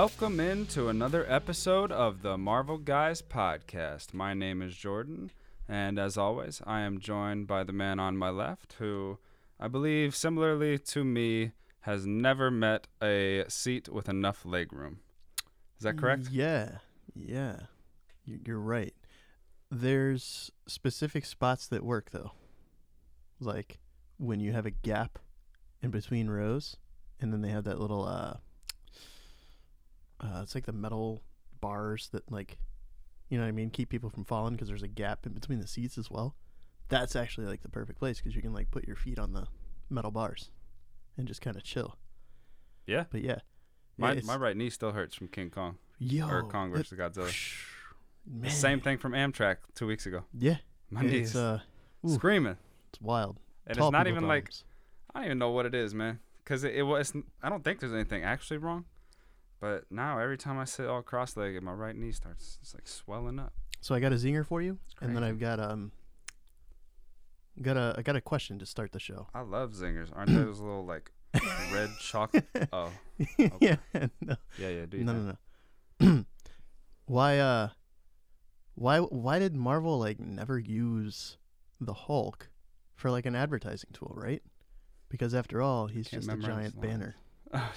Welcome into another episode of the Marvel Guys podcast. My name is Jordan, and as always, I am joined by the man on my left, who I believe, similarly to me, has never met a seat with enough legroom. Is that correct? Yeah, yeah, You- you're right. There's specific spots that work though, like when you have a gap in between rows, and then they have that little uh, uh it's like the metal bars that like, you know what I mean, keep people from falling because there's a gap in between the seats as well. That's actually like the perfect place because you can like put your feet on the metal bars and just kind of chill. Yeah. But yeah, My, yeah, my right knee still hurts from King Kong yo, or Kong that- versus Godzilla. Man. The same thing from Amtrak two weeks ago. Yeah, My it's knees uh, ooh. screaming, it's wild. and Tall it's not people even like. I don't even know what it is, man. Because it, it was. I don't think there's anything actually wrong. But now every time I sit all cross-legged, my right knee starts it's like swelling up. So I got a zinger for you, and then. I've got um, got a I got a question to start the show. I love zingers. Aren't those little like red chocolate? Oh, yeah, no, yeah, yeah. Do you no, no, no. why uh, why why did Marvel like never use the Hulk for like an advertising tool, right? Because after all, he's Can't just a giant banner. Oh,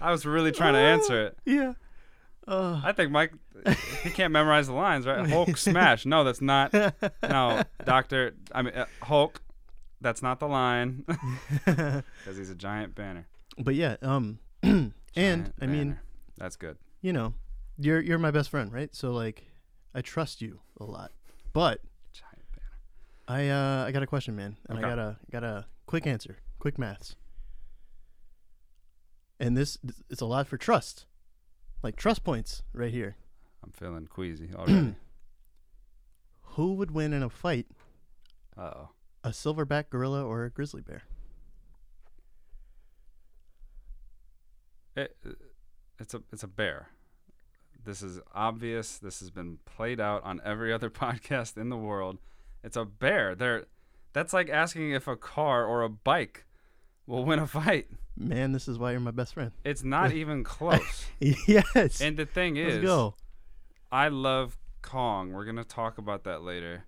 I was really trying to answer it. Yeah. Uh, I think Mike, he can't memorize the lines, right? Hulk smash. No, that's not. No, Doctor. I mean, uh, Hulk. That's not the line because he's a giant banner. but yeah, um, and Giant I mean, that's good. you know, you're you're my best friend, right? So like, I trust you a lot. But Giant banner. I uh I got a question, man, and Okay. I got a got a quick answer, quick maths. And this it's a lot for trust, like trust points right here. I'm feeling queasy already. Who would win in a fight, oh. a silverback gorilla or a grizzly bear? It, it's a it's a bear. This is obvious. This has been played out on every other podcast in the world. It's a bear. They're that's like asking if a car or a bike will win a fight. Man, this is why you're my best friend. It's not even close. yes. And the thing is, Let's go. I love Kong. We're gonna talk about that later.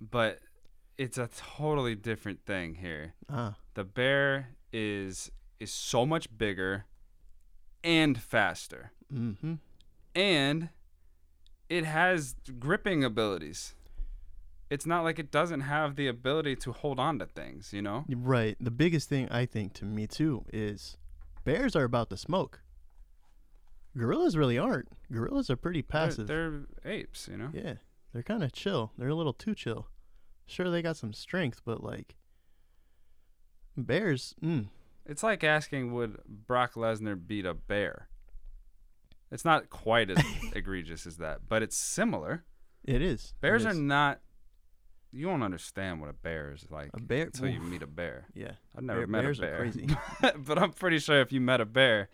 But it's a totally different thing here. Ah, The bear is is so much bigger and faster. mm-hmm. And it has gripping abilities. It's not like it doesn't have the ability to hold on to things, you know? Right. The biggest thing I think to me too is bears are about to smoke. Gorillas really aren't. Gorillas are pretty They're, passive. they're apes, you know? Yeah, they're kind of chill. They're a little too chill. Sure, they got some strength, but like bears, mm, It's like asking would Brock Lesnar beat a bear? It's not quite as egregious as that, but it's similar. it is. It Bears are not. You won't understand what a bear is like a bear. until you meet a bear. Yeah, I've never Bear- met bears a are crazy. but I'm pretty sure if you met a bear,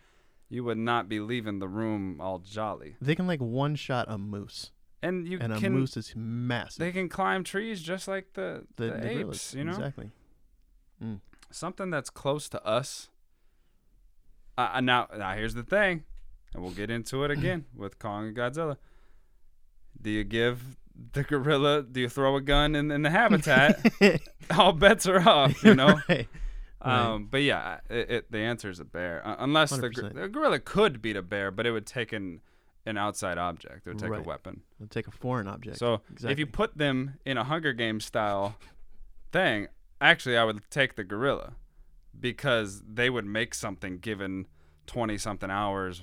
you would not be leaving the room all jolly. they can like one shot a moose, And you can and a moose is massive. they can climb trees just like the, the, the, the apes, gorillas, you know. exactly. Mm. Something that's close to us. Uh, now, now here's the thing, and we'll get into it again with Kong and Godzilla. Do you give the gorilla? Do you throw a gun in, in the habitat? all bets are off, you know. right. Um, but yeah, it, it, the answer is a bear, uh, unless the, the gorilla could beat a bear, but it would take an an outside object. It would take Right. a weapon. It'll take a foreign object. So if you put them in a Hunger Games style thing, actually, I would take the gorilla because they would make something given twenty something hours,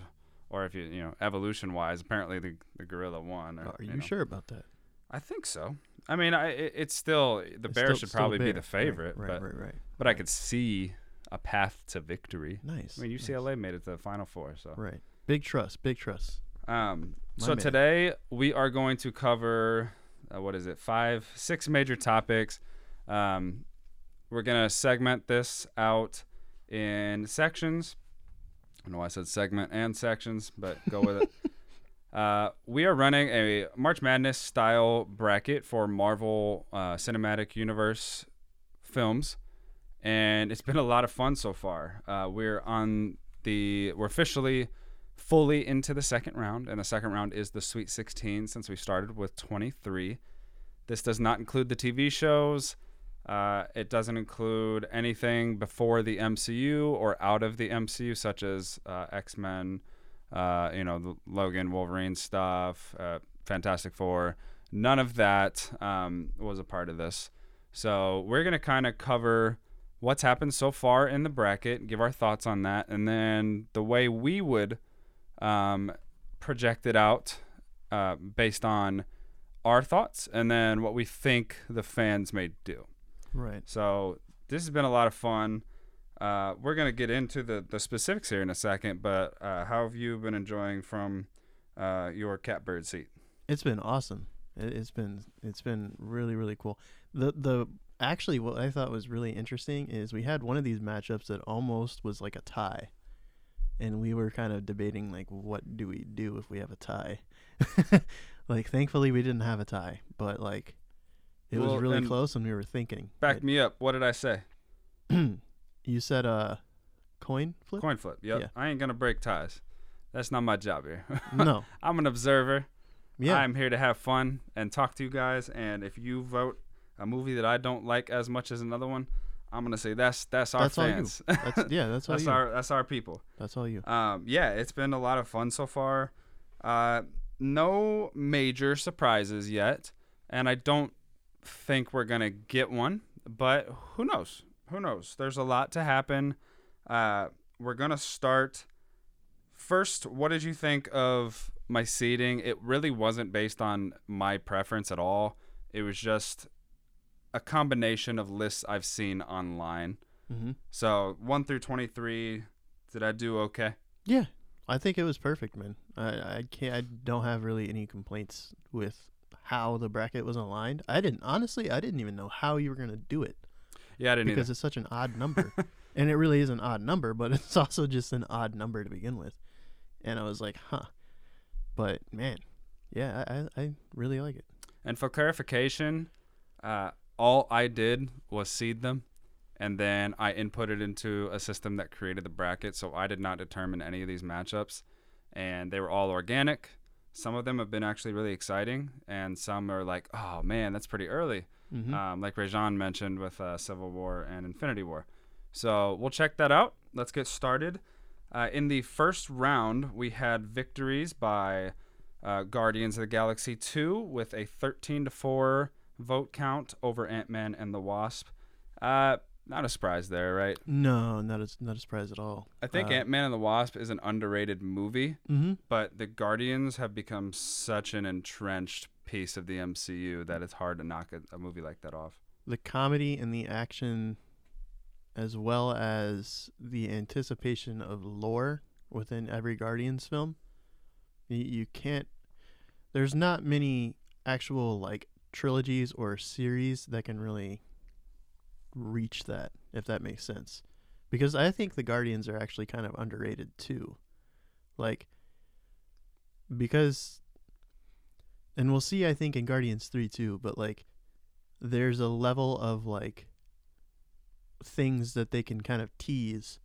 or if you you know evolution wise, apparently the the gorilla won. Or, are you, know. sure about that? I think so. I mean, I it, it's still the It's bear still- should probably be the favorite, Right, but right, right. but I could see a path to victory. Nice. I mean, nice. UCLA made it to the Final Four, so. Right. Big trust. Big trust. Um, My so man. today we are going to cover uh, what is it? Five, six major topics. Um, we're gonna segment this out in sections. I don't know why I said segment and sections, but go with it. Uh, we are running a March Madness style bracket for Marvel uh, Cinematic Universe films, and it's been a lot of fun so far. Uh, we're on the we're officially fully into the second round, and the second round is the Sweet 16 since we started with 23. This does not include the TV shows. Uh, it doesn't include anything before the MCU or out of the MCU, such as uh, X Men, uh, you know, the Logan, Wolverine stuff, uh, Fantastic Four. None of that um, was a part of this. So we're going to kind of cover what's happened so far in the bracket, give our thoughts on that, and then the way we would um, project it out uh, based on our thoughts and then what we think the fans may do. Right. So this has been a lot of fun. Uh, we're gonna get into the, the specifics here in a second, but uh, how have you been enjoying from uh, your catbird seat? It's been awesome. It, it's been it's been really really cool. The the actually what I thought was really interesting is we had one of these matchups that almost was like a tie, and we were kind of debating like what do we do if we have a tie. like thankfully we didn't have a tie, but like it Well, was really close, and we were thinking. Back me up. What did I say? you said uh, coin flip. Coin flip. Yep. Yeah. I ain't gonna break ties. That's not my job here. no. I'm an observer. Yeah. I'm here to have fun and talk to you guys. And if you vote a movie that I don't like as much as another one, I'm gonna say that's that's our That's all you. fans. That's, yeah, that's all that's you. our that's our people. that's all you. Um, yeah, it's been a lot of fun so far. Uh, no major surprises yet, and I don't think we're gonna get one. But who knows? Who knows? There's a lot to happen. Uh, we're gonna start first. What did you think of my seating? It really wasn't based on my preference at all. It was just a combination of lists I've seen online. Mm-hmm. So one through twenty-three. Did I do okay? Yeah, I think it was perfect, man. I I can't. I don't have really any complaints with how the bracket was aligned. I didn't honestly. I didn't even know how you were gonna do it Yeah, I didn't because either. it's such an odd number, and it really is an odd number, but it's also just an odd number to begin with. And I was like, huh. But man, yeah, I I, really like it. And for clarification, uh, all I did was seed them, and then I inputted into a system that created the bracket. So I did not determine any of these matchups, and they were all organic. Some of them have been actually really exciting, and some are like, oh man, that's pretty early. Mm-hmm. Um, like Rajan mentioned with uh, Civil War and Infinity War. So we'll check that out. Let's get started. Uh, in the first round, we had victories by uh, Guardians of the Galaxy 2 with a 13 to 4 vote count over Ant Man and the Wasp. Not a surprise there, right? no, not a not a surprise at all. I think Uh, Ant Man and the Wasp is an underrated movie, Mm-hmm. but the Guardians have become such an entrenched piece of the MCU that it's hard to knock a, a movie like that off. the comedy and the action as well as the anticipation of lore within every guardians film you, you can't there's not many actual like trilogies or series that can really reach that if that makes sense. Because i think the guardians are actually kind of underrated too. Like because and we'll see i think in guardians 3 too but like there's a level of like things that they can kind of tease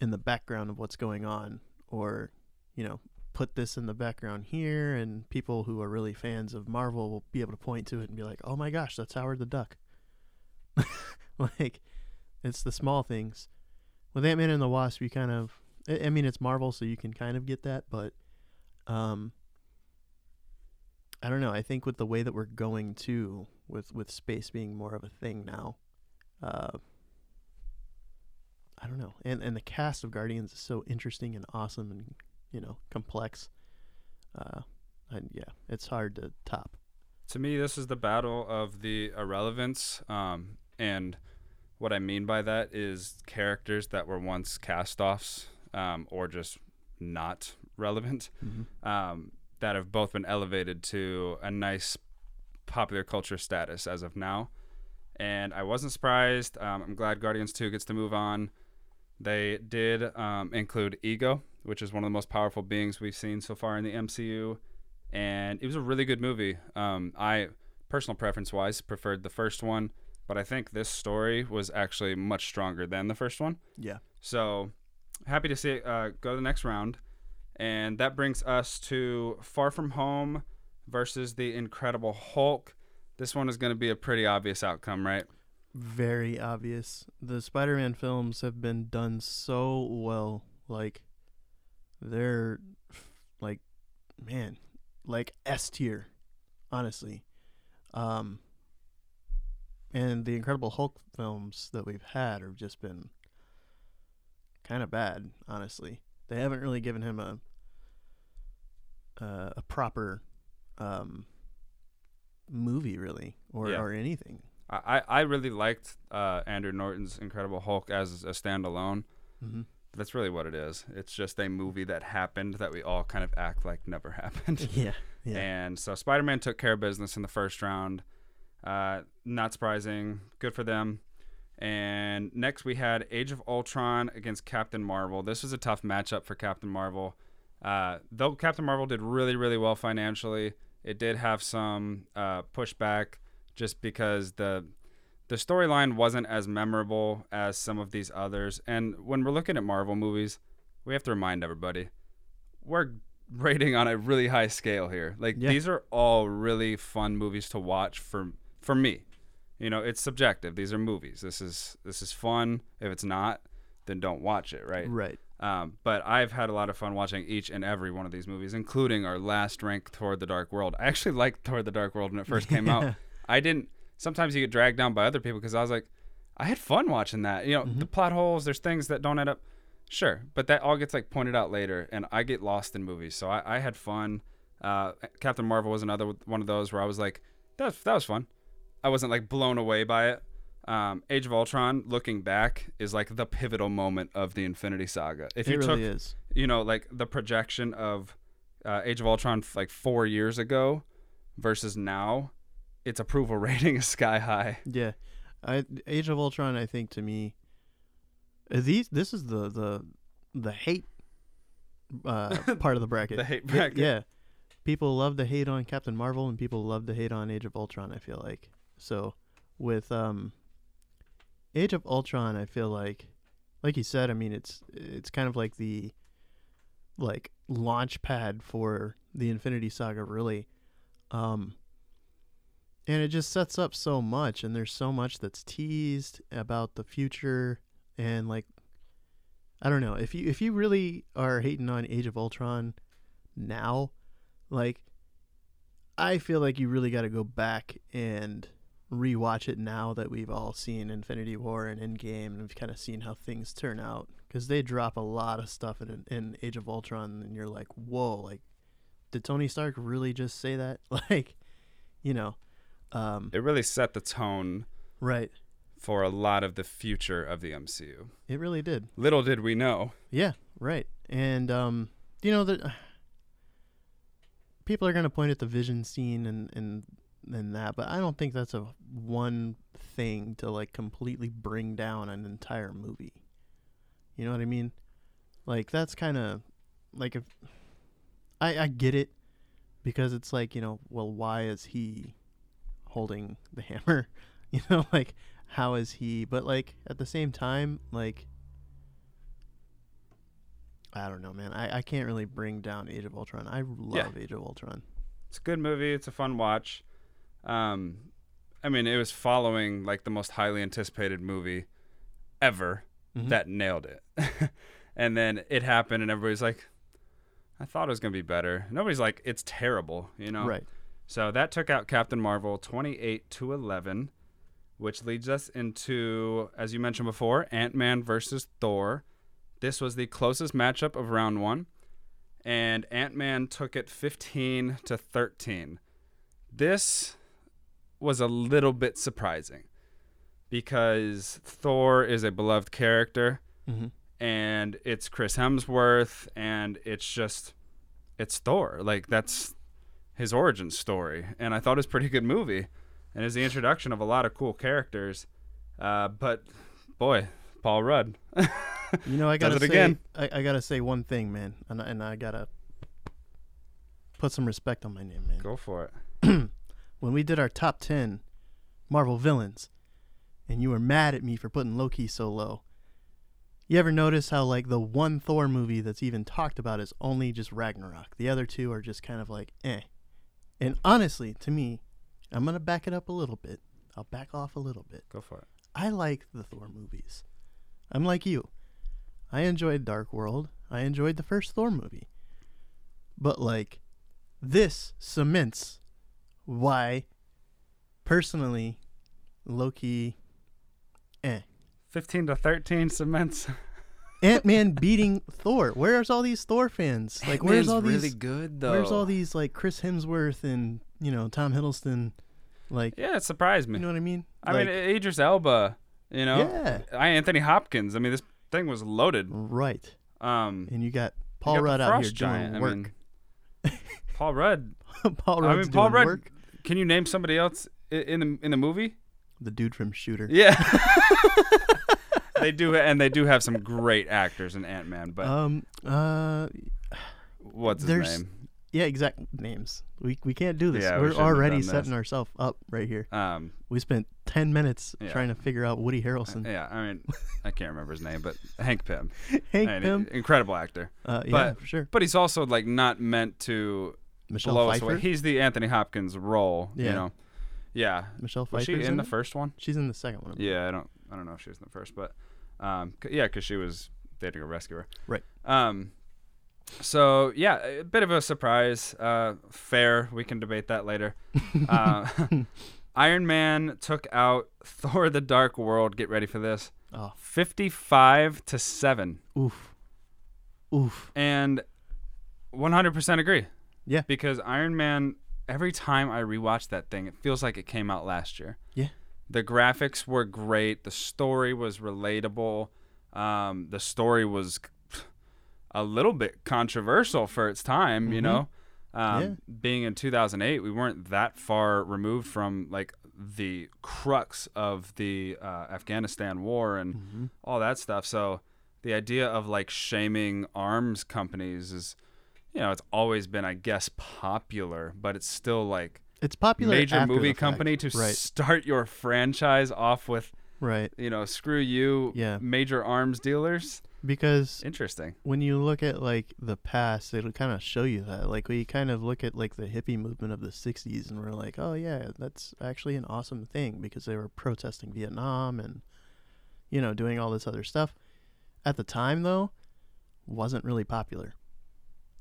in the background of what's going on or you know put this in the background here and people who are really fans of marvel will be able to point to it and be like oh my gosh that's howard the duck like it's the small things with ant-man and the wasp you kind of I mean it's marvel so you can kind of get that but um I don't know. I think with the way that we're going to, with with space being more of a thing now, uh, I don't know. And and the cast of Guardians is so interesting and awesome and you know complex. Uh, and yeah, it's hard to top. To me, this is the battle of the irrelevance. Um, and what I mean by that is characters that were once cast offs um, or just not relevant um, that have both been elevated to a nice popular culture status as of now. And I wasn't surprised. Um, I'm glad Guardians 2 gets to move on. They did um, include Ego, which is one of the most powerful beings we've seen so far in the MCU. And it was a really good movie. Um, I, personal preference wise, preferred the first one. But I think this story was actually much stronger than the first one. Yeah. So happy to see it uh, go to the next round. And that brings us to Far From Home versus the Incredible Hulk. This one is going to be a pretty obvious outcome, right? Very obvious. The Spider-Man films have been done so well. Like they're like man, like S tier, honestly. Um and the Incredible Hulk films that we've had have just been kind of bad, honestly. They haven't really given him a uh, a proper um movie really or Yeah. or anything. I, I really liked uh, Andrew Norton's Incredible Hulk as a standalone. Mm-hmm. That's really what it is. It's just a movie that happened that we all kind of act like never happened. Yeah, yeah. And so Spider Man took care of business in the first round. Uh, not surprising. Good for them. And next we had Age of Ultron against Captain Marvel. This was a tough matchup for Captain Marvel. Uh, though Captain Marvel did really, really well financially, it did have some uh, pushback just because the the storyline wasn't as memorable as some of these others. And when we're looking at Marvel movies, we have to remind everybody we're rating on a really high scale here. Like Yeah. these are all really fun movies to watch for for me. You know, it's subjective. These are movies. This is this is fun. If it's not, then don't watch it, right? Right. Um, but I've had a lot of fun watching each and every one of these movies, including our last rank, Thor the Dark World. I actually liked Thor the Dark World when it first came out. I didn't. Sometimes you get dragged down by other people because I was like, I had fun watching that. You know, the plot holes. There's things that don't end up. Sure, but that all gets like pointed out later, and I get lost in movies. So I, I had fun. Uh, Captain Marvel was another one of those where I was like, that was, that was fun. I wasn't like blown away by it. Um, Age of Ultron, looking back, is like the pivotal moment of the Infinity Saga. If it you really took is. you know, like the projection of uh, Age of Ultron like four years ago versus now, its approval rating is sky high. Yeah, I Age of Ultron. I think to me, uh, these this is the the the hate uh, part of the bracket. The hate bracket. Yeah, people love to hate on Captain Marvel, and people love to hate on Age of Ultron. I feel like so with um Age of Ultron. I feel like, like you said, I mean it's it's kind of like the like launch pad for the Infinity Saga, really. Um, and it just sets up so much and there's so much that's teased about the future and like I don't know if you if you really are hating on Age of Ultron now like I feel like you really got to go back and rewatch it now that we've all seen Infinity War and Endgame and we've kind of seen how things turn out because they drop a lot of stuff in in Age of Ultron and you're like whoa like did Tony Stark really just say that like you know um It really set the tone right for a lot of the future of the MCU. it really did Little did we know. Yeah, right. And um, you know that people are gonna point at the vision scene and and and that, but I don't think that's a one thing to like completely bring down an entire movie. You know what I mean? Like that's kind of like if I I get it because it's like you know well why is he holding the hammer? You know like how is he? But like at the same time like I don't know, man. I, I can't really bring down Age of Ultron. I love Age of Ultron. It's a good movie. It's a fun watch. Um, I mean, it was following like the most highly anticipated movie ever Mhm. that nailed it. and then it happened, and everybody's like, I thought it was going to be better. Nobody's like, it's terrible, you know? Right. So that took out Captain Marvel 28 to 11, which leads us into, as you mentioned before, Ant Man versus Thor. This was the closest matchup of round one, and Ant Man took it 15 to 13. This was a little bit surprising because Thor is a beloved character Mm-hmm. and it's Chris Hemsworth, and it's just it's Thor. Like that's his origin story, and I thought it was a pretty good movie, and is the introduction of a lot of cool characters. Uh, but boy, Paul Rudd, You know, I gotta say, again. I, I gotta say one thing, man, and and I gotta put some respect on my name, man. go for it. when we did our top ten Marvel villains, and you were mad at me for putting Loki so low. You ever notice how like the one Thor movie that's even talked about is only just Ragnarok? The other two are just kind of like eh. And honestly, to me, I'm gonna back it up a little bit. I'll back off a little bit. Go for it. I like the Thor movies. I'm like you. I enjoyed Dark World. I enjoyed the first Thor movie. But like this cements why personally Loki eh. 15 to 13 cements. Ant Man beating Thor. Where's all these Thor fans? Like where's Ant-Man's all really these good though. where's all these like Chris Hemsworth and, you know, Tom Hiddleston like Yeah, it surprised me. you know what I mean? I Like, mean, Idris Elba, you know. Yeah. I Anthony Hopkins. I mean, this thing was loaded. right. Um And you got you Paul got Rudd out here Frost doing work. I mean, Paul Rudd. Paul I mean, Paul doing Rudd. work. Can you name somebody else i- in the in the movie? The dude from Shooter. Yeah. they do, and they do have some great actors in Ant Man. But Um. Uh. what's his there's- name? Yeah. Exact names. We we can't do this. Yeah, we We're shouldn't have already done setting ourselves up right here. Um, We spent ten minutes Yeah. trying to figure out Woody Harrelson. yeah, I mean, I can't remember his name, but Hank Pym, Hank Pym. incredible actor. Uh, yeah, but- for sure. But he's also like not meant to Michelle blow us Pfeiffer. away. He's the Anthony Hopkins role. You know. Yeah. Michelle Was Pfeiffer. she in the first one? She's in the second one. Yeah, I don't. I don't know if she was in the first, but um, c- yeah, because she was dating a rescuer. Right. Um. So yeah, a bit of a surprise. Uh, fair. We can debate that later. uh, Iron Man took out Thor: The Dark World. Get ready for this. Fifty-five to seven, oof, oof. and one hundred percent agree. Yeah. Because Iron Man. Every time I rewatch that thing, it feels like it came out last year. Yeah. The graphics were great. The story was relatable. Um, the story was a little bit controversial for its time, you Mhm. know. Um, Yeah. Being in 2008, we weren't that far removed from like the crux of the uh, Afghanistan war and Mhm. all that stuff. So the idea of like shaming arms companies is, you know, it's always been, I guess, popular, but it's still like It's popular. major movie the fact. company to right, start your franchise off with, right. you know, screw you, Yeah. major arms dealers. Because Interesting. when you look at like the past, it'll kind of show you that. Like we kind of look at like the hippie movement of the '60s, and we're like, oh yeah, that's actually an awesome thing because they were protesting Vietnam and you know doing all this other stuff. At the time, though, wasn't really popular.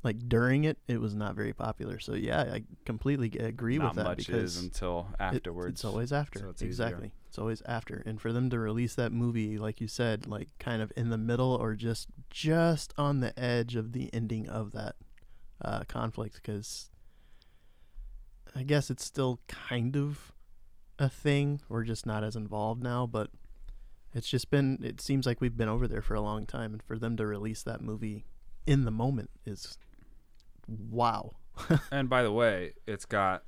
Like during it, it was not very popular. So yeah, I completely agree Not with that Not much because is until it- afterwards. it's always after. so it's easier. exactly. It's always after. And for them to release that movie, like you said, like kind of in the middle or just just on the edge of the ending of that uh, conflict, because I guess it's still kind of a thing. We're just not as involved now, but it's just been. It seems like we've been over there for a long time, and for them to release that movie in the moment is wow. and by the way, it's got,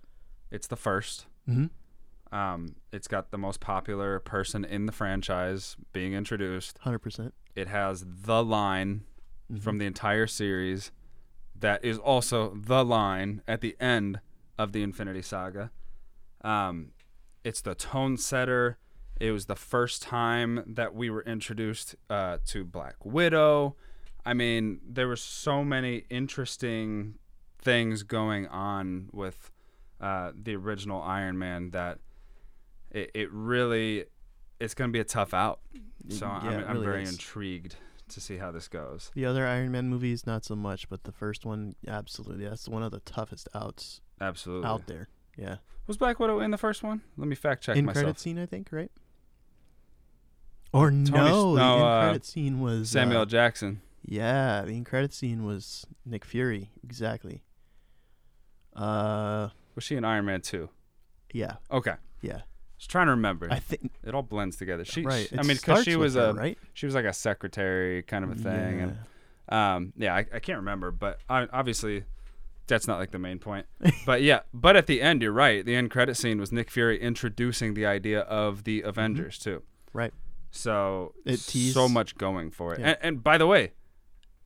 it's the first. Mm-hmm. Um, it's got the most popular person in the franchise being introduced. Hundred percent. It has the line Mm-hmm. from the entire series that is also the line at the end of the Infinity Saga. Um, it's the tone setter. It was the first time that we were introduced uh, to Black Widow. I mean, there were so many interesting things going on with uh, the original Iron Man that it, it really it's going to be a tough out. So Yeah, I'm, it I'm very is. intrigued to see how this goes. The other Iron Man movies, not so much, but the first one, absolutely. That's one of the toughest outs Absolutely. out there. Yeah. Was Black Widow in the first one? Let me fact check in myself. credit scene, I think, right? Or no, the no, in uh, credit scene was Samuel uh, Jackson. Yeah, the in credit scene was Nick Fury, exactly. Uh, Was she in Iron Man 2? yeah, Okay. yeah. Just trying to remember. I think it all blends together. She, right. she- I mean, because she was her, a, right. she was like a secretary kind of a thing, Yeah. and um, yeah, I, I can't remember, but I, obviously, that's not like the main point. but yeah, but at the end, you're right. The end credit scene was Nick Fury introducing the idea of the Avengers too. Mm-hmm. Right. So It teased- so much going for it. Yeah. And, and by the way,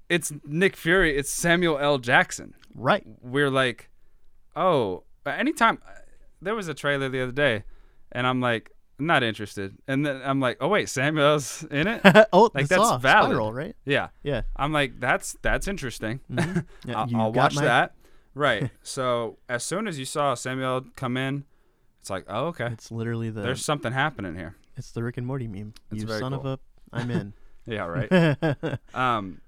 it's Nick Fury. It's Samuel L. Jackson. right. we're like, oh, but anytime there was a trailer the other day, and I'm like, not interested. And then I'm like, oh wait, Samuel's in it. oh, Like, that's Saw, valid. Spiral, right? yeah, Yeah. I'm like, that's that's interesting. Mhm. Yeah, I'll, I'll watch my- that. Right. so as soon as you saw Samuel come in, it's like, oh okay, It's literally the there's something happening here. it's the Rick and Morty meme. It's you son of a, I'm in. Yeah, right. Um,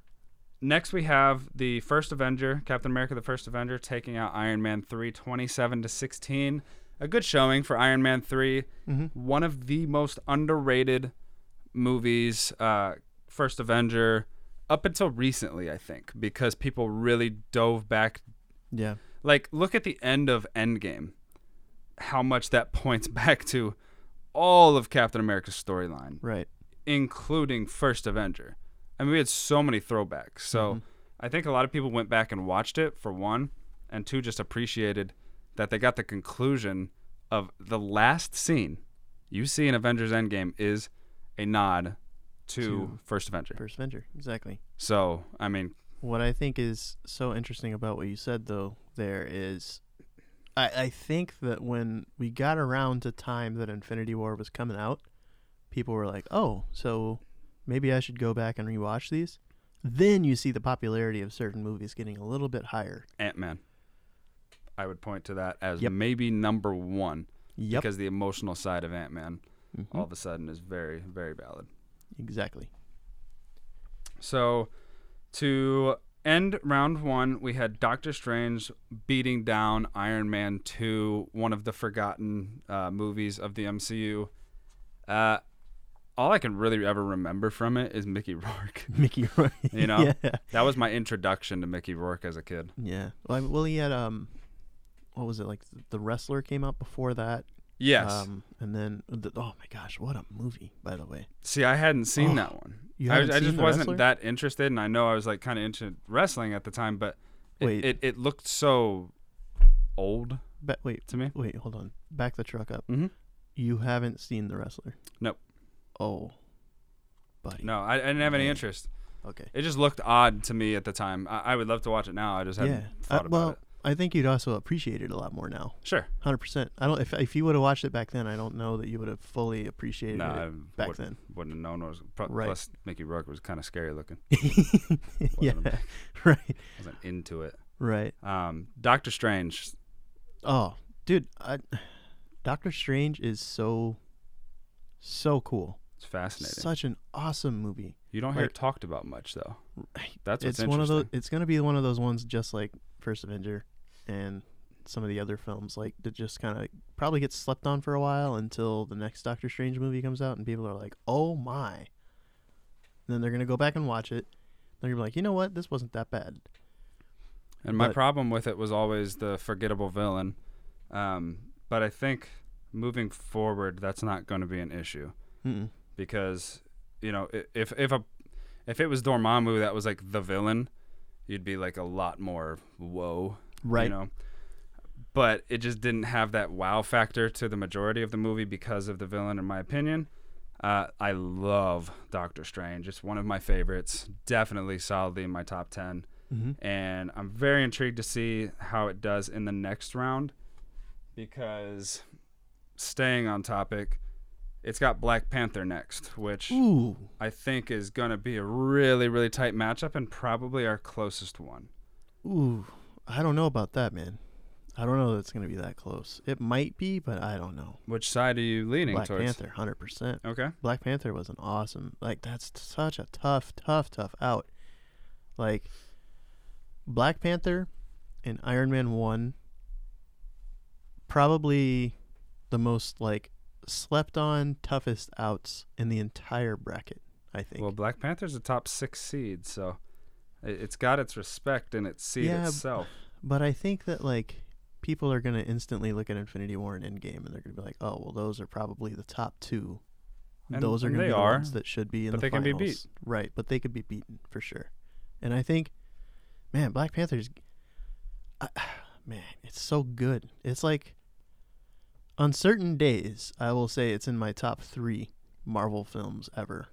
next we have the first Avenger, Captain America: The First Avenger, taking out Iron Man 3, 27 to 16. A good showing for Iron Man 3. hmm One of the most underrated movies, uh, First Avenger, up until recently, I think, because people really dove back. Yeah. Like, look at the end of Endgame, how much that points back to all of Captain America's storyline Right. including First Avenger. I mean, we had so many throwbacks. So Mhm. I think a lot of people went back and watched it for one, and two, just appreciated that they got the conclusion of the last scene you see in Avengers Endgame is a nod to, To First Avenger. First Avenger. Exactly. So, I mean, What I think is so interesting about what you said though there is I, I think that when we got around to time that Infinity War was coming out, people were like, Oh, so maybe I should go back and rewatch these. Then you see the popularity of certain movies getting a little bit higher. Ant Man. I would point to that as Yep. maybe number one Yep. because the emotional side of Ant Man Mhm. all of a sudden is very, very valid. Exactly. So, to end round one, we had Doctor Strange beating down Iron Man 2, one of the forgotten uh, movies of the MCU. Uh, all I can really ever remember from it is Mickey Rourke. Mickey Rourke. You know? yeah. That was my introduction to Mickey Rourke as a kid. Yeah. Well, I- well, he had um, what was it like? The Wrestler came out before that. Yes. Um, and then the, oh my gosh, what a movie! By the way, See, I hadn't seen Oh, that one. you I, I just wasn't Wrestler? that interested, and I know I was like kind of into wrestling at the time, but it, Wait. it, it looked so old Ba- wait, to me. wait, hold on. Back the truck up. Mm-hmm. You haven't seen The Wrestler? Nope. Oh, buddy. No, I, I didn't have any interest. Okay. It just looked odd to me at the time. I, I would love to watch it now. I just hadn't Yeah. thought Uh, about well, it. I think you'd also appreciate it a lot more now. Sure. Hundred percent. I don't. If if you would have watched it back then, I don't know that you would have fully appreciated No, it I back would, then. wouldn't have known. It was, pro- Right. Plus, Mickey Rourke was kind of scary looking. yeah. Right. wasn't into it. Right. Um, Doctor Strange. Oh, dude, I, Doctor Strange is so, so cool. It's fascinating. Such an awesome movie. you don't hear like- it talked about much though. That's what's it's one of those. It's gonna be one of those ones, just like First Avenger, and some of the other films, like that just kind of probably gets slept on for a while until the next Doctor Strange movie comes out, and people are like, "Oh my!" And then they're gonna go back and watch it. They're gonna be like, "You know what? This wasn't that bad." And my But- problem with it was always the forgettable villain. Um, but I think moving forward, that's not going to be an issue Mm-mm. Because you know if if a if it was Dormammu that was like the villain, you'd be like a lot more whoa, Right. You know. But it just didn't have that wow factor to the majority of the movie because of the villain, in my opinion. Uh, I love Doctor Strange. It's one of my favorites. Definitely solidly in my top ten Mm-hmm. and I'm very intrigued to see how it does in the next round because staying on topic, it's got Black Panther next, which Ooh. I think is going to be a really really tight matchup and probably our closest one. Ooh. I don't know about that, man. I don't know that it's gonna be that close. It might be, but I don't know. Which side are you leaning towards? Black towards? Panther, hundred percent. Okay. Black Panther was an awesome. Like that's such a tough, tough, tough out. Like Black Panther and Iron Man one. Probably the most like slept on toughest outs in the entire bracket. I think. Well, Black Panther's a top 6 seed, so it- it's got its respect in its seed Yeah, itself. But I think that like people are gonna instantly look at Infinity War and Endgame and they're gonna be like, oh well, those are probably the top two. And- those are gonna be the ones that should be in but the they can be finals. Right, but they could be beaten for sure. And I think, man, Black Panther's, I, man, it's so good. It's like on certain days, I will say it's in my top three Marvel films ever.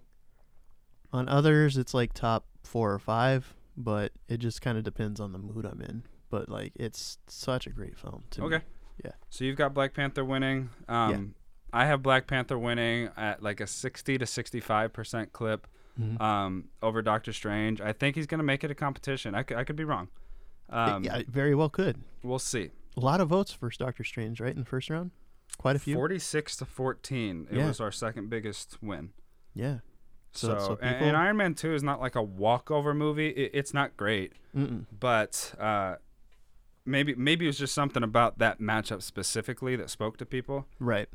On others, it's like top four or five, but it just kind of depends on the mood I'm in. But like, it's such a great film to me. Okay. Yeah. So you've got Black Panther winning. Um, I have Black Panther winning at like a 60 to 65 percent clip Mhm. um, over Doctor Strange. I think he's going to make it a competition. I could, could be wrong. Um, yeah, very well could. We'll see. A lot of votes for Doctor Strange, right, in the first round? Quite a few. 46 to 14. It Yeah. was our second biggest win. Yeah. So, So- so and- and, Iron Man 2 is not like a walkover movie. It, it's not great, Mm-mm. but uh, maybe maybe it was just something about that matchup specifically that spoke to people. Right.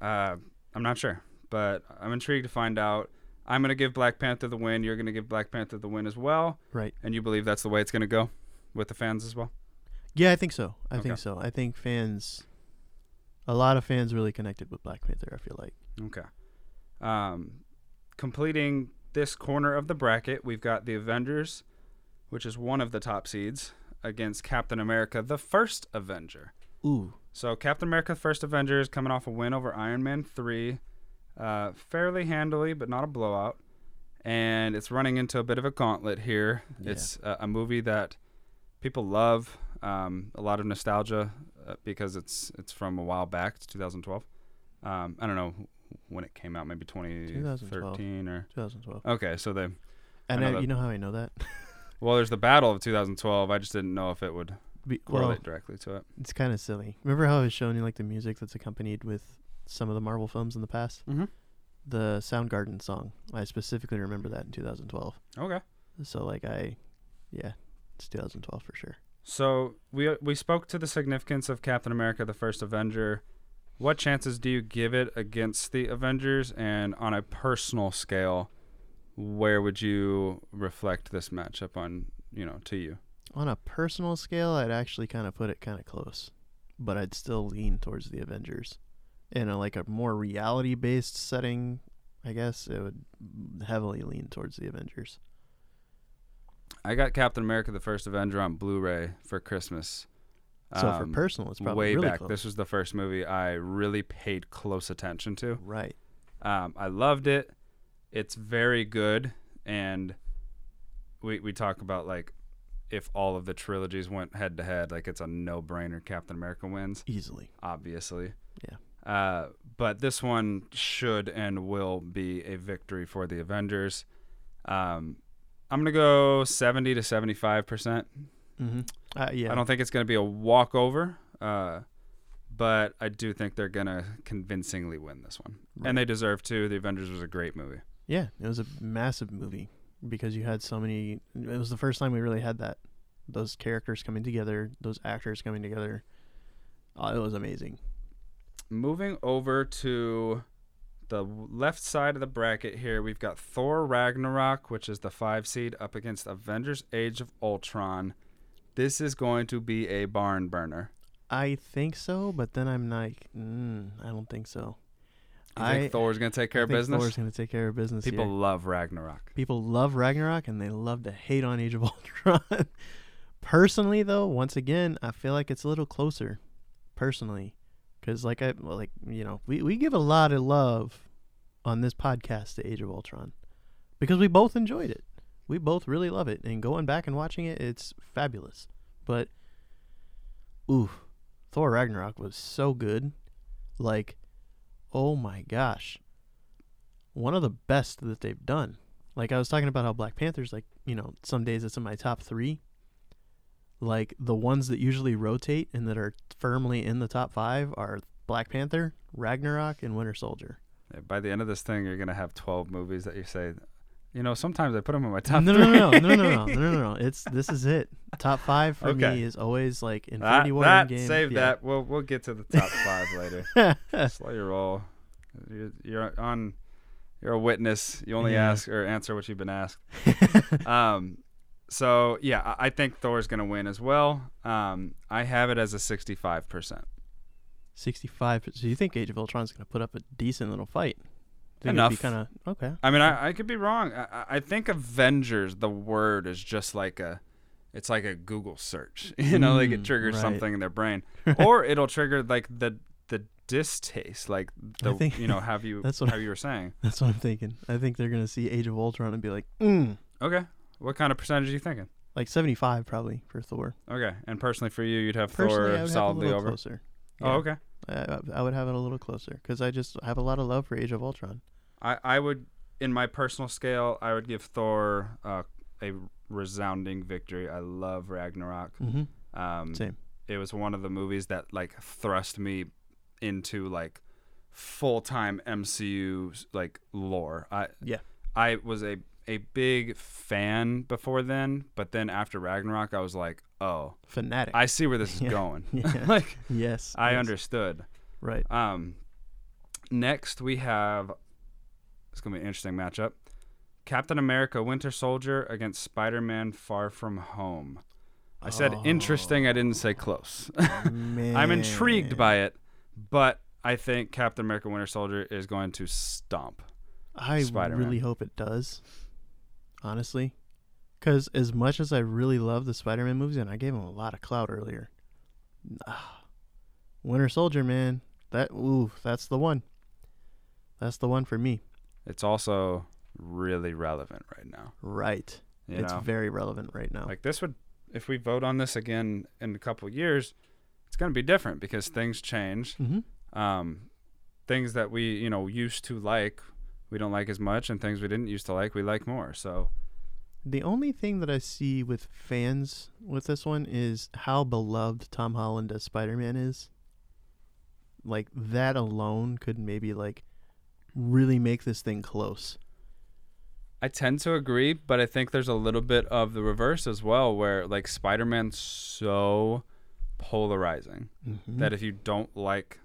Uh, I'm not sure, but I'm intrigued to find out. I'm going to give Black Panther the win. You're going to give Black Panther the win as well. Right. And you believe that's the way it's going to go with the fans as well? Yeah, I think so. I Okay. think so. I think fans, a lot of fans really connected with Black Panther. I feel like. Okay. Um, completing this corner of the bracket, we've got the Avengers, which is one of the top seeds, against Captain America, the first Avenger. Ooh. So Captain America, the first Avenger, is coming off a win over Iron Man 3, uh, fairly handily, but not a blowout. And it's running into a bit of a gauntlet here. Yeah. It's a, a movie that people love, um, a lot of nostalgia because it's it's from a while back, it's 2012. Um, I don't know when it came out, maybe 2013 or 2012. okay. So they And know I that- you know how I know that? well, there's the Battle of 2012. I just didn't know if it would Be, well, correlate directly to it. it's kind of silly. Remember how I was showing you like the music that's accompanied with some of the Marvel films in the past? Mm-hmm. The Soundgarden song. I specifically remember that in 2012. Okay. So like I, yeah, it's 2012 for sure. So we we spoke to the significance of Captain America: The First Avenger. What chances do you give it against the Avengers? And on a personal scale, where would you reflect this matchup on? You know, to you. On a personal scale, I'd actually kind of put it kind of close, but I'd still lean towards the Avengers. In a like a more reality-based setting, I guess it would heavily lean towards the Avengers. I got Captain America: The First Avenger on Blu-ray for Christmas. So for um, personal, it's probably way really back. close. This was the first movie I really paid close attention to. right. Um, I loved it. It's very good, and we we talk about like if all of the trilogies went head to head, like it's a no brainer. Captain America wins, Easily. obviously. Yeah. Uh, but this one should and will be a victory for the Avengers. Um, I'm gonna go 70 to 75 percent. Mm-hmm. Uh, yeah. I don't think it's gonna be a walkover. Uh, but I do think they're gonna convincingly win this one, Right. and they deserve to. The Avengers was a great movie. Yeah, it was a massive movie because you had so many. It was the first time we really had that. Those characters coming together, those actors coming together. Oh, it was amazing. Moving over to the left side of the bracket here, we've got Thor Ragnarok, which is the five seed, up against Avengers Age of Ultron. This is going to be a barn burner. I think so, but then I'm like, mm, I don't think so. You I think Thor's going to take care I of business? Thor's going to take care of business. People here. love Ragnarok. people love Ragnarok and they love to hate on Age of Ultron. Personally, though, once again, I feel like it's a little closer. Personally, because like I like you know we we give a lot of love on this podcast to Age of Ultron because we both enjoyed it. We both really love it, and going back and watching it, it's fabulous. But ooh, Thor Ragnarok was so good. Like, oh my gosh, one of the best that they've done. Like I was talking about how Black Panther's like, you know, some days it's in my top three. Like the ones that usually rotate and that are firmly in the top five are Black Panther, Ragnarok, and Winter Soldier. By the end of this thing, you're going to have 12 movies that you say, you know, sometimes I put them in my top no, no, no, no, no, no, no, no, no. It's this is it. Top five for Okay. me is always like Infinity That, War that Endgame. save yeah. that. We'll we'll get to the top five later. Slow your roll. You're, you're on. You're a witness. You only Yeah. ask or answer what you've been asked. um, so yeah, I, I think Thor's gonna win as well. Um, I have it as a 65 percent. 65. So you think Age of Ultron's going to put up a decent little fight? Think Enough. Kind of okay. I mean, I, I could be wrong. I, I- I think Avengers, the word is just like a, it's like a Google search. You know, like it Mm, triggers right. something in their brain, or it'll trigger like the the distaste, like the think- you know have you that's what how you were saying. That's what I'm thinking. I think they're going to see Age of Ultron and be like, mm. Okay, what kind of percentage are you thinking? like 75 probably for Thor. Okay, and personally for you, you'd have Personally, I Thor would have a solidly little over. closer. Oh, okay. I, I would have it a little closer because I just have a lot of love for Age of Ultron. I, I would, in my personal scale, I would give Thor uh, a resounding victory. I love Ragnarok. Mm-hmm. Um, Same. It was one of the movies that like thrust me into like full time MCU like lore. I Yeah. I was a a big fan before then, but then after Ragnarok, I was like, oh, Fanatic. I see where this is Yeah. going. Yeah. like yes. I yes. understood. Right. Um, next we have it's gonna be an interesting matchup: Captain America: Winter Soldier against Spider-Man: Far From Home. I said interesting. I didn't say close. I'm intrigued by it, but I think Captain America: Winter Soldier is going to stomp. I Spider-Man. really hope it does. Honestly, because as much as I really love the Spider-Man movies, and I gave him a lot of clout earlier, ah, Winter Soldier, man, that ooh, that's the one. That's the one for me. It's also really relevant right now. Right. You it's know, very relevant right now. like this would if we vote on this again in a couple years, it's gonna be different because things change. mm-hmm. um, things that we you know used to like we don't like as much and things we didn't used to like we like more so The only thing that I see with fans with this one is how beloved Tom Holland as Spider-Man is. Like that alone could maybe like really make this thing close. i tend to agree but i think there's a little bit of the reverse as well where like spider-man's so polarizing Mm-hmm. that if you don't like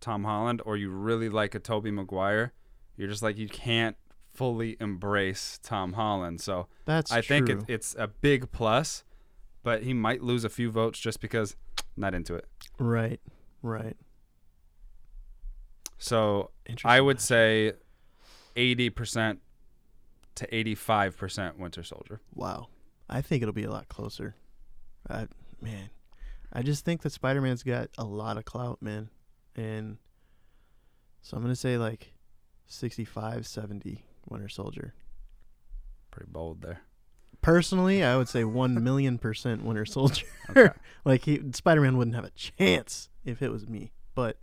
tom holland or you really like a tobey maguire you're just like you can't fully embrace tom holland so That's i think it, it's a big plus but he might lose a few votes just because not into it right, right. so I would say 80% to 85% Winter Soldier. Wow, I think it'll be a lot closer. I, man, I just think that Spider-Man's got a lot of clout, man, and so I'm gonna say like 65, 70 Winter Soldier. Pretty bold there. Personally, I would say one million percent Winter Soldier. Okay. like he, Spider-Man wouldn't have a chance if it was me, but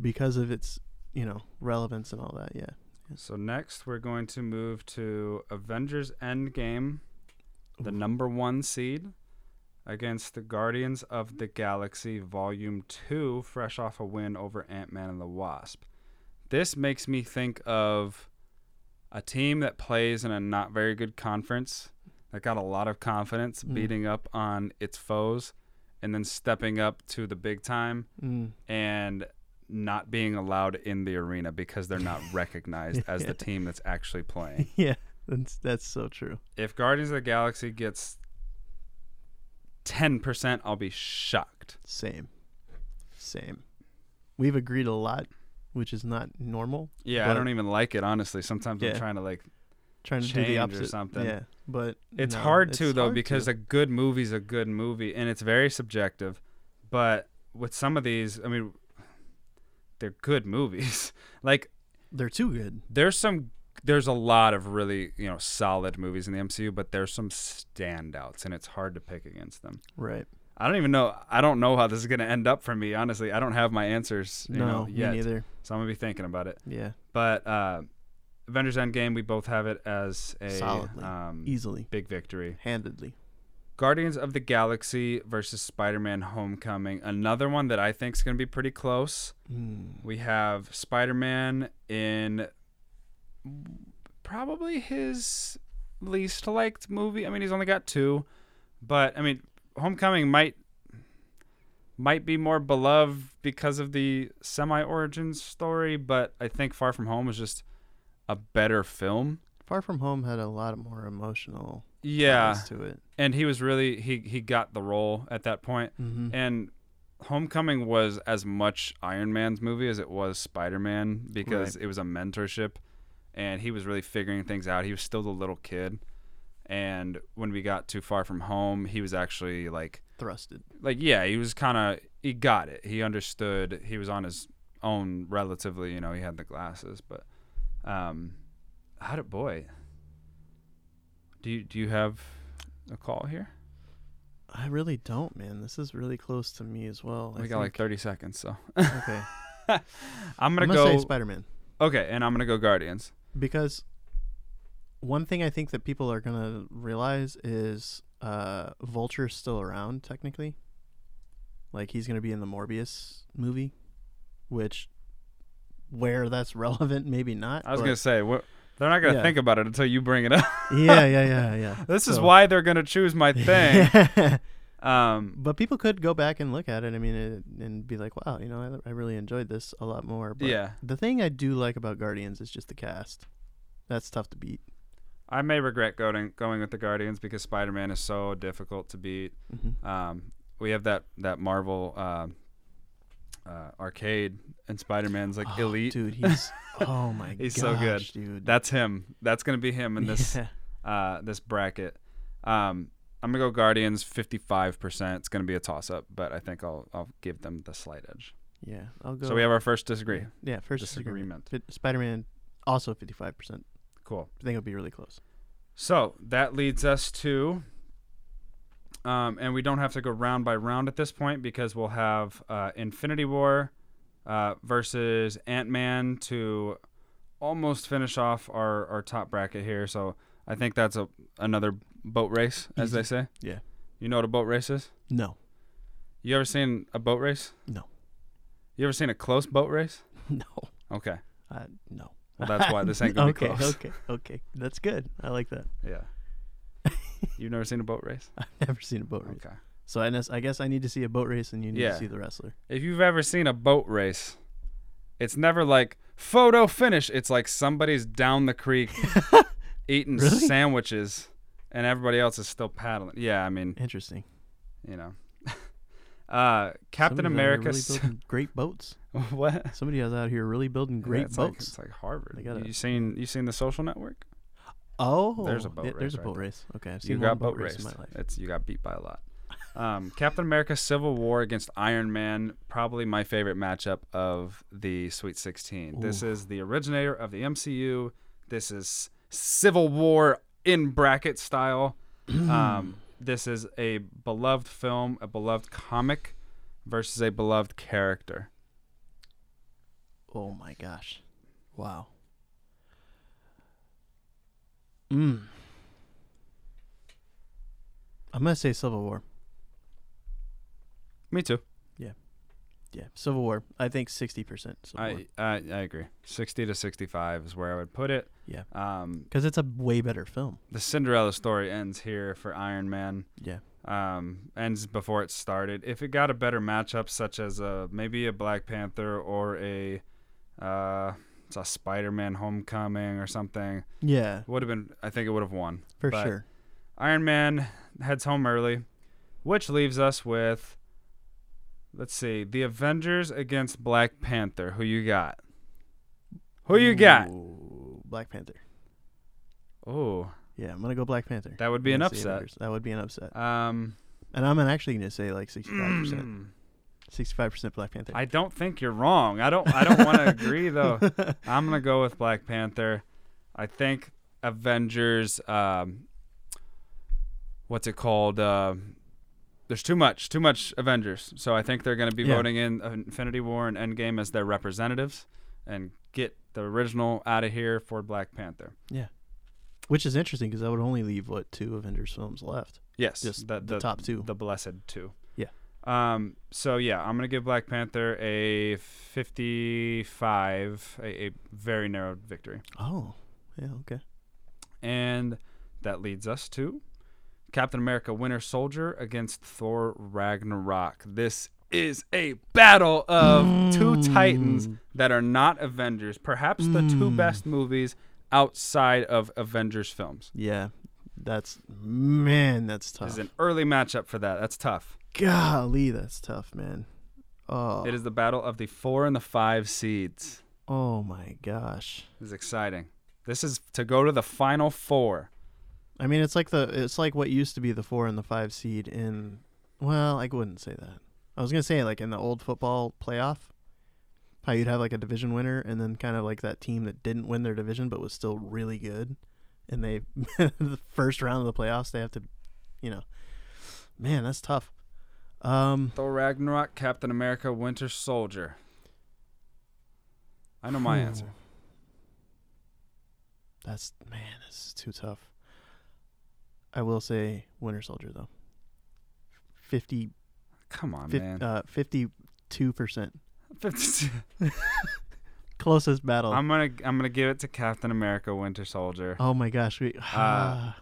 because of its, you know, relevance and all that, yeah. so next we're going to move to Avengers Endgame, the number one seed, against the Guardians of the Galaxy Volume 2, fresh off a win over Ant Man and the Wasp. This makes me think of a team that plays in a not very good conference that got a lot of confidence Mm. beating up on its foes and then stepping up to the big time Mm, and not being allowed in the arena because they're not recognized as the team that's actually playing. yeah, that's that's so true. If Guardians of the Galaxy gets 10%, I'll be shocked. Same, same. We've agreed a lot, which is not normal. Yeah, I don't even like it honestly. Sometimes I'm trying to like Trying to do the the or something. Yeah, but It's no, hard it's to though hard because to. a good movie's a good movie and it's very subjective. But with some of these, I mean, they're good movies. like they're too good. there's some, there's a lot of really you know solid movies in the MCU, but there's some standouts and it's hard to pick against them. Right. I don't even know. I don't know how this is gonna end up for me. Honestly, I don't have my answers. You no, know, me yet, neither. so I'm gonna be thinking about it. Yeah, But uh, Avengers Endgame, we both have it as a Solidly. um, easily, big victory. handedly. Guardians of the Galaxy versus Spider-Man: Homecoming. Another one that I think is going to be pretty close. Mm. We have Spider-Man in probably his least liked movie. I mean, he's only got two, but I mean, Homecoming might might be more beloved because of the semi-origin story, but I think Far From Home is just a better film. Far From Home had a lot more emotional Yeah, to it. and he was really he he got the role at that point. Mm-hmm. And Homecoming was as much Iron Man's movie as it was Spider Man because it was a mentorship and he was really figuring things out. He was still the little kid. And when we got too far from home, he was actually like Thrusted. like yeah, he was kind of he got it. He understood. He was on his own relatively, you know, he had the glasses, but um how did boy do you do you have a call here? I really don't, man. This is really close to me as well. I we got like 30 seconds, so okay. I'm I'm gonna gonna go. say Spider Man okay, and I'm gonna go Guardians. because one thing I think that people are gonna realize is uh, Vulture's still around technically. Like he's gonna be in the Morbius movie, which where that's relevant, maybe not. I was but- gonna say what. They're not gonna Yeah. think about it until you bring it up. yeah, yeah, yeah, yeah. this is why they're gonna choose my thing. um, but people could go back and look at it. I mean, it, and be like, "Wow, you know, I, I really enjoyed this a lot more." But yeah, The thing I do like about Guardians is just the cast. That's tough to beat. I may regret going going with the Guardians because Spider-Man is so difficult to beat. hmm Um, we have that that Marvel uh, uh, arcade, and Spider-Man's like elite. dude. He's oh my He's gosh, so good. dude. That's him. That's gonna be him in this Yeah. uh, this bracket. Um, I'm gonna go Guardians 55%. It's gonna be a toss up, but I think I'll I'll give them the slight edge. yeah, I'll go. So we have our first disagree. yeah, first disagreement. Spider Man also fifty five percent. Cool. I think it'll be really close. So that leads us to, um, and we don't have to go round by round at this point because we'll have uh, Infinity War uh, versus Ant Man to almost finish off our, our top bracket here. So I think that's a another boat race, as they say. Yeah. You know what a boat race is? No, You ever seen a boat race? No. You ever seen a close boat race? no, Okay. uh, no. Well, that's why this ain't gonna okay, be close. okay, okay. That's good. I like that. Yeah. You've never seen a boat race? I've never seen a boat race, Okay. so I, nes- I guess I need to see a boat race, and you need Yeah. to see the wrestler. if you've ever seen a boat race, it's never like photo finish. It's like somebody's down the creek eating Really? sandwiches and everybody else is still paddling. Yeah, I mean, Interesting. you know. Uh, Captain America. really great boats. what? Somebody is out here really building great Yeah, it's Like, it's like Harvard. They gotta- You seen you seen the Social Network? oh, there's a boat yeah, There's race a right boat there. race. Okay, I've seen You got boat boat race in my life. It's you got beat by a lot. Um, Captain America: Civil War against Iron Man, probably my favorite matchup of the Sweet 16. This is the originator of the MCU. This is Civil War in bracket style. um, this is a beloved film, a beloved comic, versus a beloved character. Oh my gosh. Wow. Mm. I'm gonna say Civil War. Me too. Yeah, Yeah. Civil War. I think sixty percent Civil War I, I I agree. 60 to 65 is where I would put it. Yeah. Um, because it's a way better film. the Cinderella story ends here for Iron Man. Yeah. um, ends before it started. If it got a better matchup, such as a maybe a Black Panther or a uh, it's a Spider-Man Homecoming or something, Yeah, would have been. I think it would have won. for But sure. Iron Man heads home early, which leaves us with. Let's see, the Avengers against Black Panther. Who you got? Who you got? Ooh, Black Panther. Oh, Yeah, I'm gonna go Black Panther. that would be an upset. Avengers. That would be an upset. Um, And I'm actually gonna say like sixty-five percent. Sixty-five percent Black Panther. I don't think you're wrong. I don't. I don't want to agree though. I'm gonna go with Black Panther. I think Avengers. Um, what's it called? Uh, there's too much, too much Avengers. So I think they're gonna be Yeah. voting in Infinity War and Endgame as their representatives, and get the original out of here for Black Panther. Yeah, which is interesting because that would only leave what two Avengers films left? Yes, Just the, the top two. the blessed two. Um. So yeah, I'm gonna give Black Panther a 55, a, a very narrow victory. Oh, yeah, okay. And that leads us to Captain America Winter Soldier against Thor Ragnarok. This is a battle of two titans Mm. that are not Avengers, perhaps the two Mm. best movies outside of Avengers films. Yeah, that's man, that's tough. is an early matchup for that. That's tough. Golly, that's tough, man. Oh, It is the battle of the four and the five seeds. oh my gosh. This is exciting. This is to go to the final four. I mean, it's like the it's like what used to be the four and the five seed in. Well, I wouldn't say that. I was gonna say like in the old football playoff, how you'd have like a division winner and then kind of like that team that didn't win their division but was still really good, and they the first round of the playoffs they have to, you know, Man, that's tough. Um, Thor Ragnarok, Captain America, Winter Soldier. I know my answer. That's man, this is too tough. I will say Winter Soldier though. 50, Come on, fif- man. uh, 52%. 52. Closest battle. I'm gonna I'm gonna give it to Captain America, Winter Soldier. oh my gosh. We, Uh,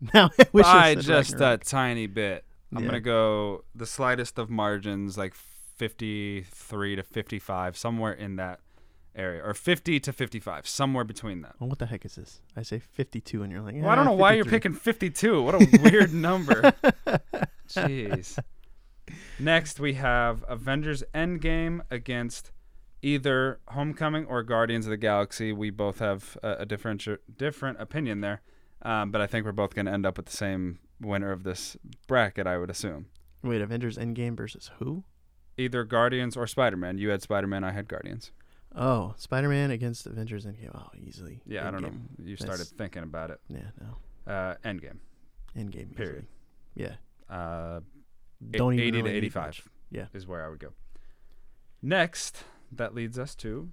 now I wish I just a tiny bit. I'm Yeah. gonna go the slightest of margins, like 53 to 55, somewhere in that area, or 50 to 55, somewhere between that. Oh, what the heck is this? I say 52 and you're like, Well, I don't "Ah, know why you're picking 52. What a weird number. Jeez. Next, we have Avengers Endgame against either Homecoming or Guardians of the Galaxy. We both have a, a different different opinion there, um, but I think we're both going to end up with the same winner of this bracket. I would assume Wait, Avengers Endgame versus who? either Guardians or Spider Man. You had Spider Man. I had Guardians. Oh, Spider-Man against Avengers Endgame. Oh, easily. Yeah, I don't know. You started That's- thinking about it. Yeah, no. Uh, Endgame. Endgame. Period. easily. Yeah. Uh, Don't 80 even to really need 85 much. Yeah. is where I would go. Next, that leads us to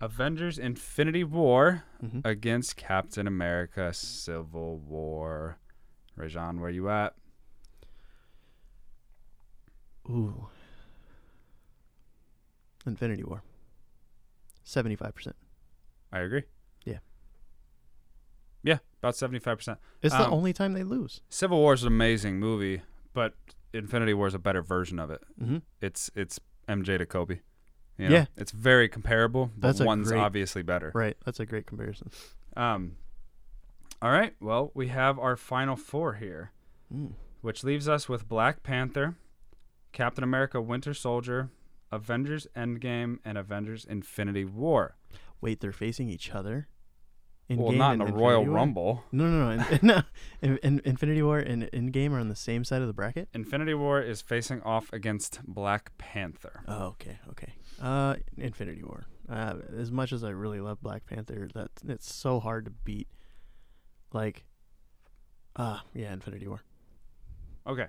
Avengers Infinity War Mhm. against Captain America Civil War. Rajan, where you at? Ooh. Infinity War. 75%. I agree. Yeah. Yeah, about 75%. It's the Um, only time they lose. Civil War is an amazing movie, but Infinity War is a better version of it. Mm-hmm. It's it's MJ to Kobe. You know? Yeah. It's very comparable, but That's one's great- obviously better. Right. That's a great comparison. Um, all right. Well, we have our final four here, Mm. which leaves us with Black Panther, Captain America: Winter Soldier, Avengers: Endgame, and Avengers: Infinity War. Wait, they're facing each other? In well, game not in a Royal War? Rumble. No, no, no. In, no. In, in, Infinity War and Endgame are on the same side of the bracket? Infinity War is facing off against Black Panther. Oh, okay, okay. Uh, Infinity War. Uh, as much as I really love Black Panther, that it's so hard to beat. Like, ah, yeah, Infinity War. Okay.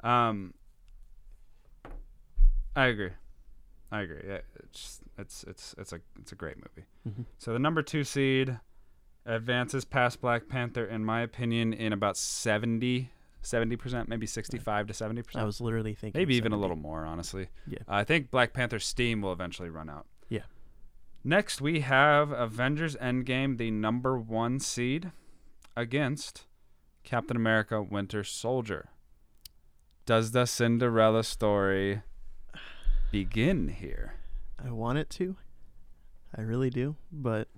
Um, I agree. I agree. Yeah, it's it's it's it's a it's a great movie. Mhm. So the number two seed advances past Black Panther, in my opinion, in about 70 percent, maybe sixty-five to seventy percent. I was literally thinking maybe even a little more. Honestly, Yeah. I think Black Panther steam will eventually run out. Yeah. Next, we have Avengers Endgame, the number one seed, against Captain America: Winter Soldier. Does the Cinderella story begin here? I want it to. I really do, but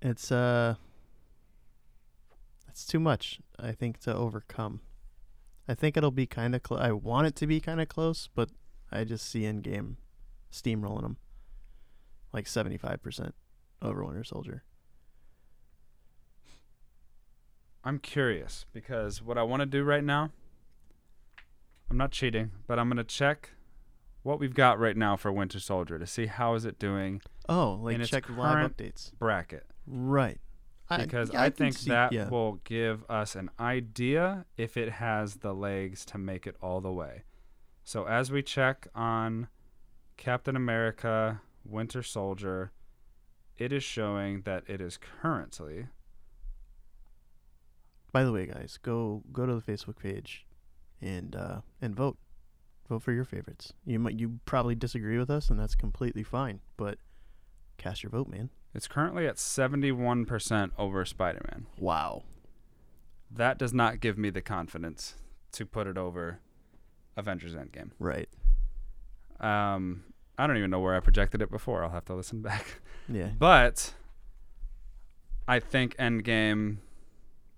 it's uh it's too much I think to overcome. I think it'll be kind of cl- I want it to be kind of close, but I just see Endgame steamrolling them like 75% over Winter Soldier. I'm curious because what I want to do right now, I'm not cheating, but I'm gonna check what we've got right now for Winter Soldier to see how is it doing Oh, like check live updates. bracket. Right. because yeah, I, can think see- that yeah. will give us an idea if it has the legs to make it all the way. So as we check on Captain America Winter Soldier, it is showing that it is currently By the way, guys, go go to the Facebook page and uh, and vote. Vote for your favorites. You might you probably disagree with us, and that's completely fine. But cast your vote, man. it's currently at 71% over Spider-Man. Wow. That does not give me the confidence to put it over Avengers Endgame. Right. Um I don't even know where I projected it before. I'll have to listen back. Yeah. But I think Endgame,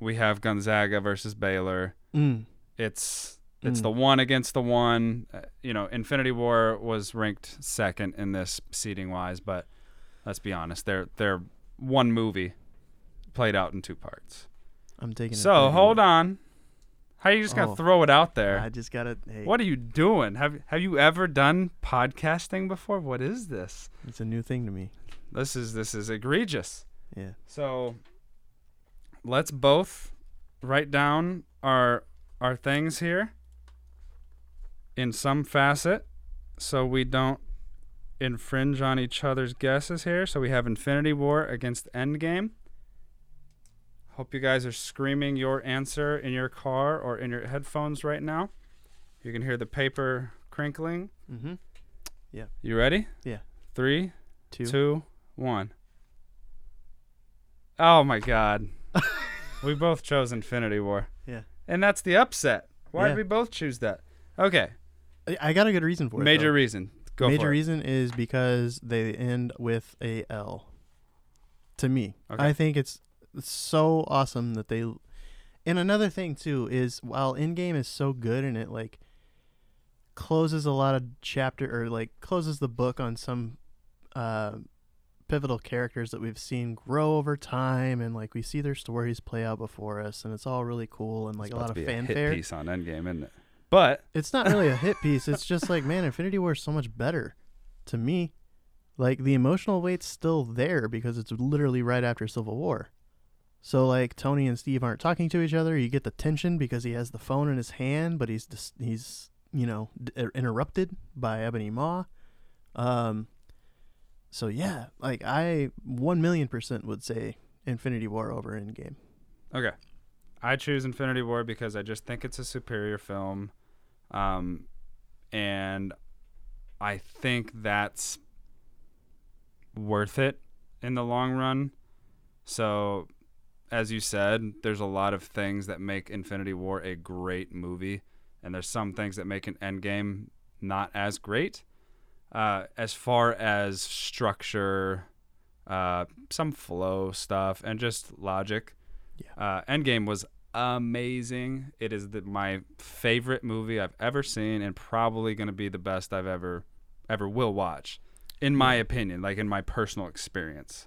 we have Gonzaga versus Baylor. Mm. It's it's Mm. the one against the one. Uh, you know, Infinity War was ranked second in this seating wise, but let's be honest, they're they're one movie played out in two parts. I'm taking. So hold on, how are you just gonna Oh. throw it out there? I just gotta. Hey, What are you doing? Have have you ever done podcasting before? What is this? It's a new thing to me. This is this is egregious. Yeah. So let's both write down our our things here in some facet so we don't infringe on each other's guesses here. So we have Infinity War against Endgame. Hope you guys are screaming your answer in your car or in your headphones right now. You can hear the paper crinkling. Mm-hmm. Yeah. You ready? Yeah. Three, Two. two, one. Oh my God. we both chose Infinity War. Yeah. And that's the upset. Why Yeah. did we both choose that? Okay. I- got a good reason for it. Major reason. Go Major reason is because they end with a L. To me, Okay. I think it's so awesome that they. And another thing too is while Endgame is so good and it like closes a lot of chapter or like closes the book on some uh, pivotal characters that we've seen grow over time and like we see their stories play out before us and it's all really cool and like a lot of fanfare. hit piece on Endgame, isn't it? But It's not really a hit piece. It's just like, man, Infinity War is so much better to me. Like the emotional weight's still there because it's literally right after Civil War. So like Tony and Steve aren't talking to each other. You get the tension because he has the phone in his hand, but he's just, he's you know d- er, interrupted by Ebony Maw. Um. So yeah, like I one million percent would say Infinity War over Endgame. okay. I choose Infinity War because I just think it's a superior film. Um and I think that's worth it in the long run. So, as you said, there's a lot of things that make Infinity War a great movie, and there's some things that make an Endgame not as great. Uh, as far as structure, uh, some flow stuff, and just logic, Yeah. uh, Endgame was amazing. It is the, my favorite movie I've ever seen, and probably going to be the best I've ever ever will watch, in my opinion, like in my personal experience.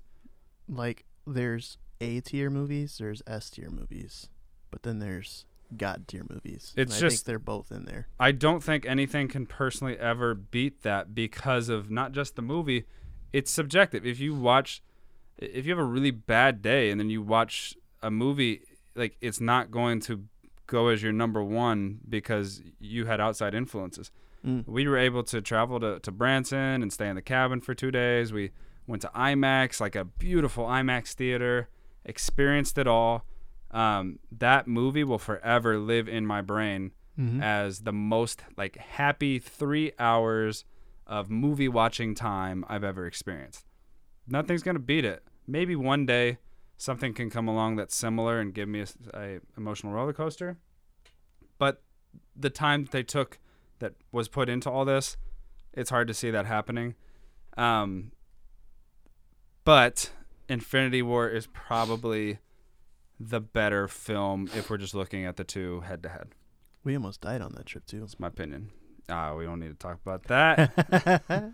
like there's A tier movies, there's S tier movies, but then there's God tier movies. It's and I just- think they're both in there. I don't think anything can personally ever beat that because of not just the movie, it's subjective. If you watch if you have a really bad day and then you watch a movie like it's not going to go as your number 1 because you had outside influences. Mm. We were able to travel to, to Branson and stay in the cabin for two days. We went to IMAX, like a beautiful IMAX theater, experienced it all. Um, that movie will forever live in my brain Mhm. as the most like happy three hours of movie watching time I've ever experienced. Nothing's gonna beat it. Maybe one day something can come along that's similar and give me a, a emotional roller coaster. But the time that they took that was put into all this, it's hard to see that happening. Um, but Infinity War is probably the better film if we're just looking at the two head to head. we almost died on that trip too. That's my opinion. Ah, we don't need to talk about that.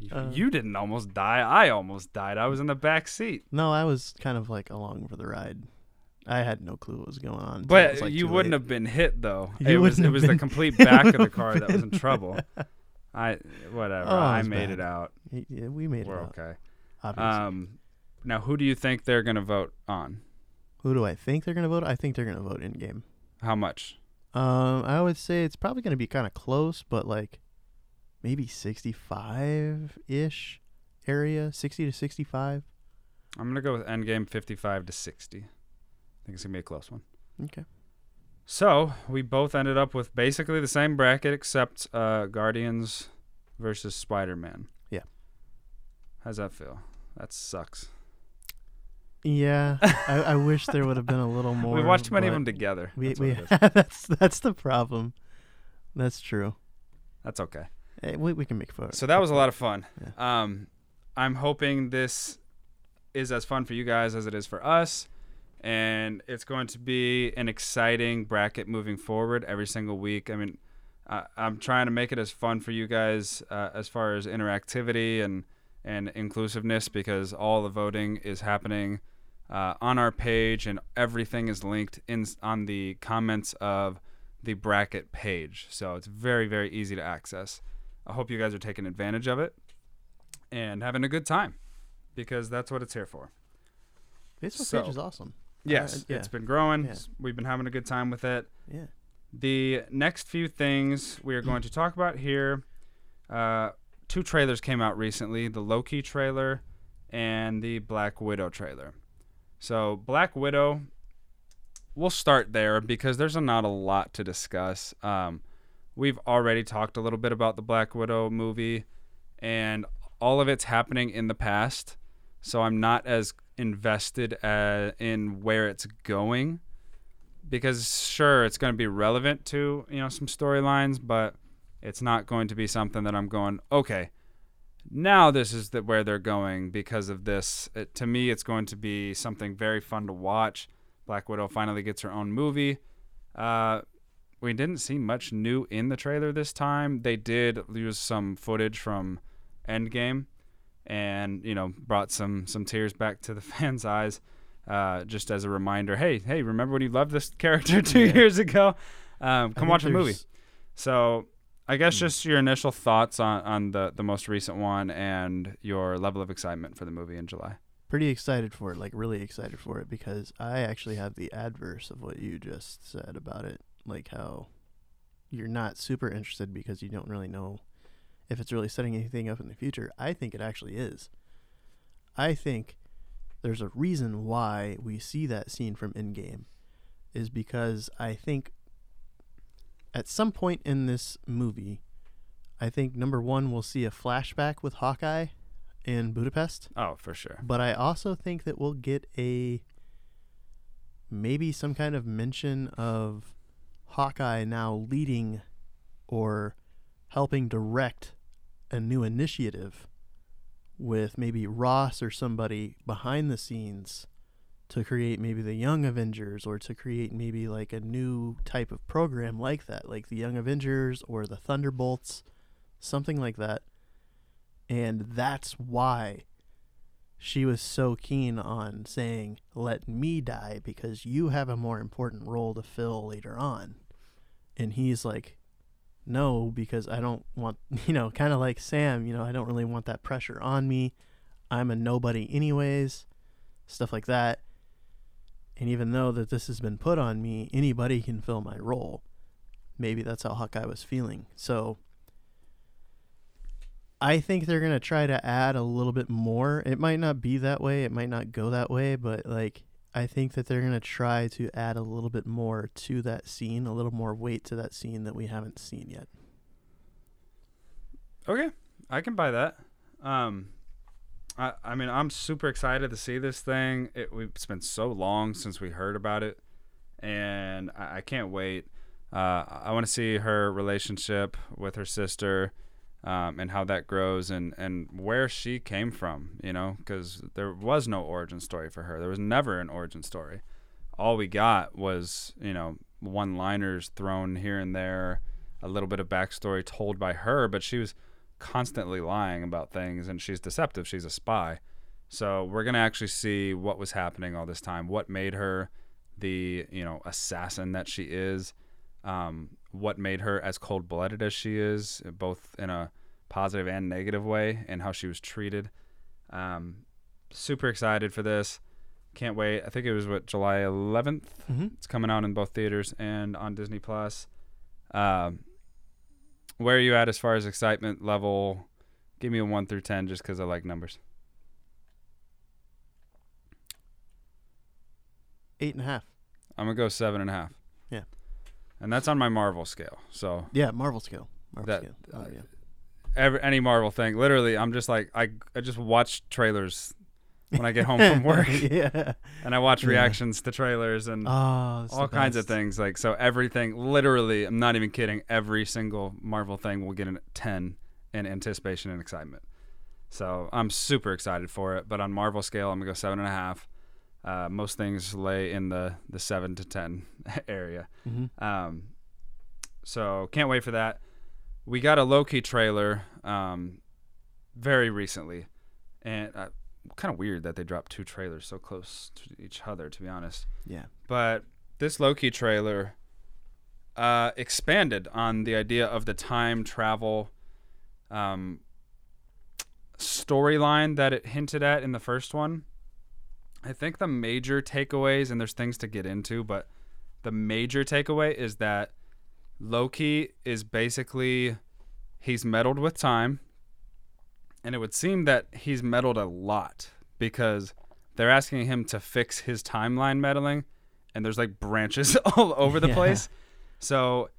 You- Uh, you didn't almost die. I almost died. I was in the back seat. no, I was kind of like along for the ride. I had no clue what was going on. But like, you wouldn't late. have been hit though. You it was it was the complete back of the car that was in trouble. I whatever. Oh, I made bad. it out. Yeah, we made We're it out. okay. Obviously. Um, now who do you think they're gonna vote on? Who do I think they're gonna vote? I think they're gonna vote Endgame. How much? Um, I would say it's probably gonna be kind of close, but like maybe sixty-five ish area, sixty to sixty-five. I'm gonna go with Endgame 55 to 60. I think it's gonna be a close one. Okay. So we both ended up with basically the same bracket except uh, Guardians versus Spider Man. Yeah. How's that feel? That sucks. Yeah, I, I wish there would have been a little more. we watched too many of them together. We That's, we what it is. that's that's the problem. That's true. That's okay. Hey, we we can make fun. So that was a lot of fun. Yeah. Um, I'm hoping this is as fun for you guys as it is for us. And it's going to be an exciting bracket moving forward every single week. I mean, uh, I'm trying to make it as fun for you guys uh, as far as interactivity and, and inclusiveness because all the voting is happening uh, on our page and everything is linked in on the comments of the bracket page. So it's very, very easy to access. I hope you guys are taking advantage of it and having a good time because that's what it's here for. Facebook so- page is awesome. Yes, yeah. it's been growing. Yeah. We've been having a good time with it. Yeah. The next few things we are going to talk about here. Uh, two trailers came out recently: the Loki trailer and the Black Widow trailer. So Black Widow, we'll start there because there's not a lot to discuss. Um, we've already talked a little bit about the Black Widow movie, and all of it's happening in the past. So I'm not as invested uh, in where it's going because sure it's going to be relevant to you know some storylines but it's not going to be something that i'm going okay now this is the, where they're going because of this. It, to me it's going to be something very fun to watch. Black widow finally gets her own movie. Uh, we didn't see much new in the trailer this time. They did use some footage from endgame and you know brought some some tears back to the fans eyes uh, just as a reminder hey hey remember when you loved this character two Yeah. years ago? Um, come watch the movie. So I guess Hmm. just your initial thoughts on, on the, the most recent one and your level of excitement for the movie in July. Pretty excited for it, like really excited for it because I actually have the adverse of what you just said about it, like how you're not super interested because you don't really know if it's really setting anything up in the future. I think it actually is. I think there's a reason why we see that scene from Endgame is because I think at some point in this movie, I think number one, we'll see a flashback with Hawkeye in Budapest. Oh, for sure. But I also think that we'll get a maybe some kind of mention of Hawkeye now leading or helping direct a new initiative with maybe Ross or somebody behind the scenes to create maybe the Young Avengers or to create maybe like a new type of program like that, like the Young Avengers or the Thunderbolts, something like that. And that's why she was so keen on saying, Let me die because you have a more important role to fill later on. And he's like, No, because I don't want, you know, kind of like Sam, you know, I don't really want that pressure on me. I'm a nobody, anyways, stuff like that. And even though that this has been put on me, anybody can fill my role. Maybe that's how Hawkeye was feeling. So I think they're gonna try to add a little bit more. It might not be that way. It might not go that way, but like I think that they're gonna try to add a little bit more to that scene, a little more weight to that scene that we haven't seen yet. Okay, I can buy that. Um, I I mean I'm super excited to see this thing. It it's been so long since we heard about it, and I, I can't wait. Uh, I want to see her relationship with her sister, um, and how that grows, and and where she came from. You know, because there was no origin story for her. There was never an origin story. All we got was you know one-liners thrown here and there, a little bit of backstory told by her, but she was constantly lying about things and she's deceptive. She's a spy. So we're going to actually see what was happening all this time, what made her the, you know, assassin that she is, um, what made her as cold-blooded as she is, both in a positive and negative way and how she was treated. Um, super excited for this. Can't wait. I think it was what July 11th. Mm-hmm. It's coming out in both theaters and on Disney Plus. Um, where are you at as far as excitement level? Give me a one through ten, just because I like numbers. Eight and a half. I'm gonna go seven and a half. Yeah. and that's on my Marvel scale. So Yeah, Marvel scale. Marvel That- scale. Oh, uh, yeah. every any Marvel thing, literally, I'm just like I I just watch trailers when I get home from work, yeah. and I watch Yeah. reactions to trailers and Oh, all kinds of things. Like so, everything. Literally, I'm not even kidding. Every single Marvel thing will get a ten in anticipation and excitement. So I'm super excited for it. But on Marvel scale, I'm gonna go seven and a half. Uh, most things lay in the the seven to ten area. Mhm. Um, so can't wait for that. We got a Loki trailer um, very recently, and uh, kind of weird that they dropped two trailers so close to each other. To be honest, Yeah. but this Loki trailer uh, expanded on the idea of the time travel um, storyline that it hinted at in the first one. I think the major takeaways, and there's things to get into, but the major takeaway is that Loki is basically he's meddled with time, and it would seem that he's meddled a lot because they're asking him to fix his timeline meddling, and there's like branches all over the Yeah. place. So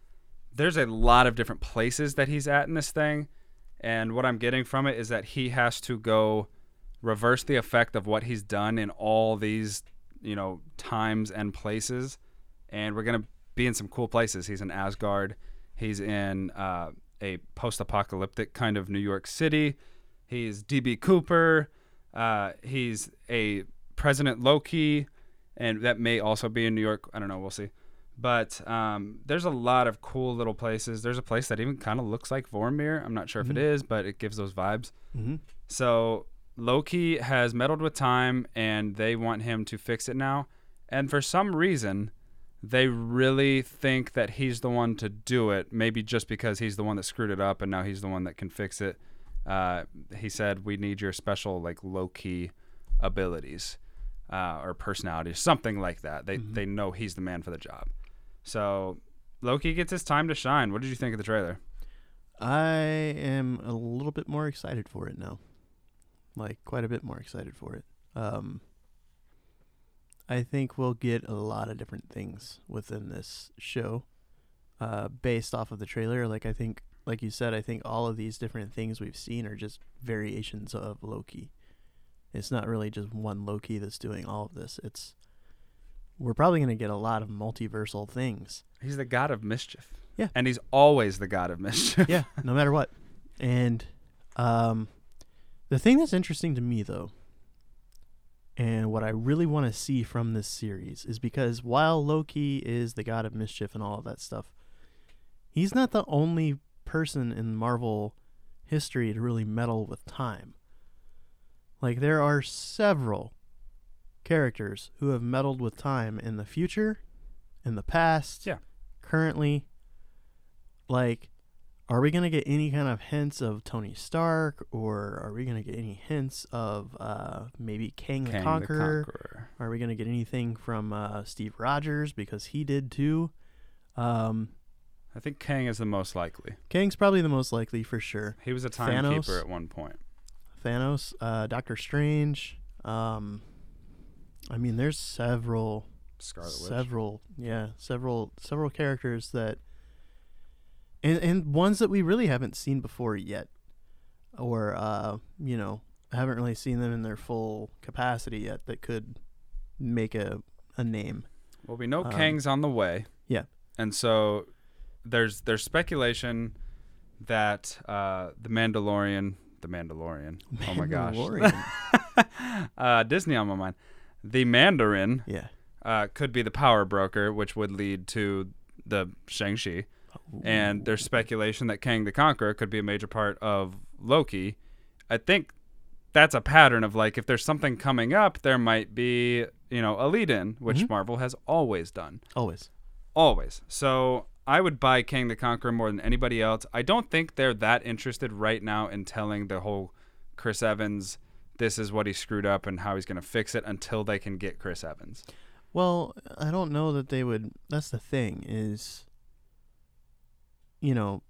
there's a lot of different places that he's at in this thing, and what I'm getting from it is that he has to go reverse the effect of what he's done in all these, you know, times and places, and we're gonna be in some cool places. He's in Asgard. He's in uh, a post-apocalyptic kind of New York City. He's DB Cooper. Uh, he's a President Loki, and that may also be in New York. I don't know. We'll see. But um, there's a lot of cool little places. There's a place that even kind of looks like Vormir. I'm not sure if it Mhm. is, but it gives those vibes. Mm-hmm. So Loki has meddled with time, and they want him to fix it now. And for some reason, they really think that he's the one to do it. Maybe just because he's the one that screwed it up, and now he's the one that can fix it. Uh, he said, "We need your special like Loki abilities uh, or personalities, something like that." They Mhm. they know he's the man for the job. So Loki gets his time to shine. What did you think of the trailer? I am a little bit more excited for it now. Like quite a bit more excited for it. Um I think we'll get a lot of different things within this show uh based off of the trailer. Like I think like you said, I think all of these different things we've seen are just variations of Loki. It's not really just one Loki that's doing all of this. It's we're probably going to get a lot of multiversal things. He's the god of mischief. Yeah. and he's always the god of mischief. yeah, no matter what. And um, the thing that's interesting to me, though, and what I really want to see from this series is because while Loki is the god of mischief and all of that stuff, he's not the only person in Marvel history to really meddle with time. Like, there are several characters who have meddled with time in the future, in the past, Yeah. currently. Like, are we going to get any kind of hints of Tony Stark, or are we going to get any hints of uh, maybe Kang, the, Conqueror? the Conqueror. Are we going to get anything from uh, Steve Rogers because he did too? Um, I think Kang is the most likely. Kang's probably the most likely for sure. He was a Thanos? timekeeper at one point. Thanos, uh, Doctor Strange. Um, I mean, there's several, Scarlet Witch. several, yeah, several, several characters that, and and ones that we really haven't seen before yet, or uh, you know, haven't really seen them in their full capacity yet. That could make a a name. Well, we know Um, Kang's on the way. yeah. And so there's there's speculation that uh, the Mandalorian, the Mandalorian. Oh my gosh. Mandalorian. uh, Disney on my mind. The Mandarin yeah. uh, could be the power broker, which would lead to the Shang-Chi. And there's speculation that Kang the Conqueror could be a major part of Loki. I think that's a pattern of like if there's something coming up, there might be, you know, a lead in, which Mhm. Marvel has always done. always. Always. So I would buy Kang the Conqueror more than anybody else. I don't think they're that interested right now in telling the whole Chris Evans, this is what he screwed up and how he's going to fix it until they can get Chris Evans. Well, I don't know that they would. That's the thing is, you know,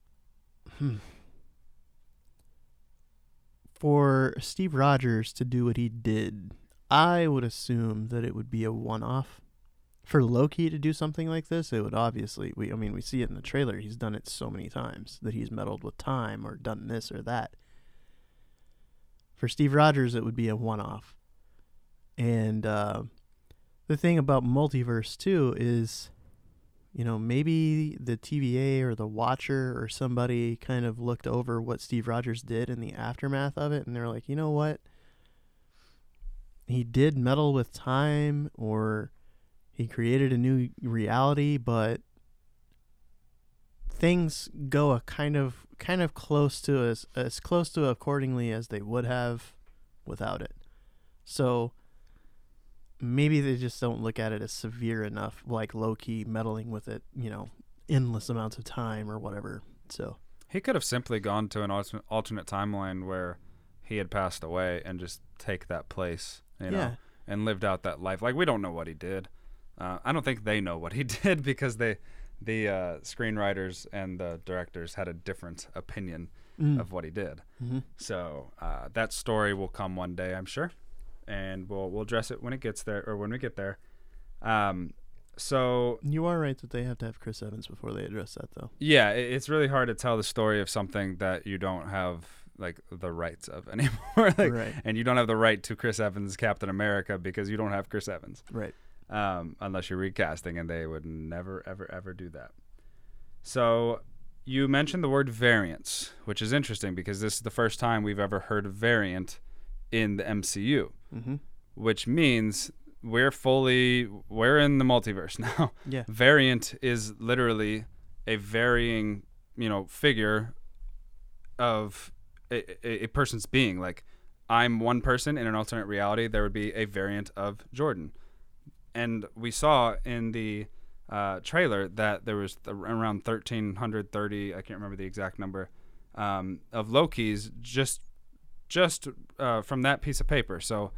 hmm. for Steve Rogers to do what he did, I would assume that it would be a one-off. For Loki to do something like this, it would obviously. We, I mean, we see it in the trailer. He's done it so many times that he's meddled with time or done this or that. For Steve Rogers, it would be a one-off, and. Uh, the thing about multiverse too is you know maybe the TVA or the Watcher or somebody kind of looked over what Steve Rogers did in the aftermath of it and they're like you know what he did meddle with time or he created a new reality but things go a kind of kind of close to as as close to accordingly as they would have without it so maybe they just don't look at it as severe enough, like Loki meddling with it, you know, endless amounts of time or whatever. So He could have simply gone to an alternate, alternate timeline where he had passed away and just take that place, you know, yeah, and lived out that life. Like we don't know what he did. Uh, I don't think they know what he did because they the uh, screenwriters and the directors had a different opinion Mm. of what he did. hmm So uh, that story will come one day, I'm sure, and we'll we'll address it when it gets there or when we get there. Um, so You are right that they have to have Chris Evans before they address that, though. yeah, it, it's really hard to tell the story of something that you don't have like the rights of anymore, like, right. and you don't have the right to Chris Evans Captain America because you don't have Chris Evans. Right. Um, unless you're recasting, and they would never, ever, ever do that. So you mentioned the word variance, which is interesting because this is the first time we've ever heard variant in the MCU, Mm-hmm. which means we're fully we're in the multiverse now. Yeah. Variant is literally a varying, you know, figure of a, a, a person's being. Like I'm one person in an alternate reality, there would be a variant of Jordan. And we saw in the uh, trailer that there was th- around 1330, I can't remember the exact number, um, of Loki's just just uh, from that piece of paper. So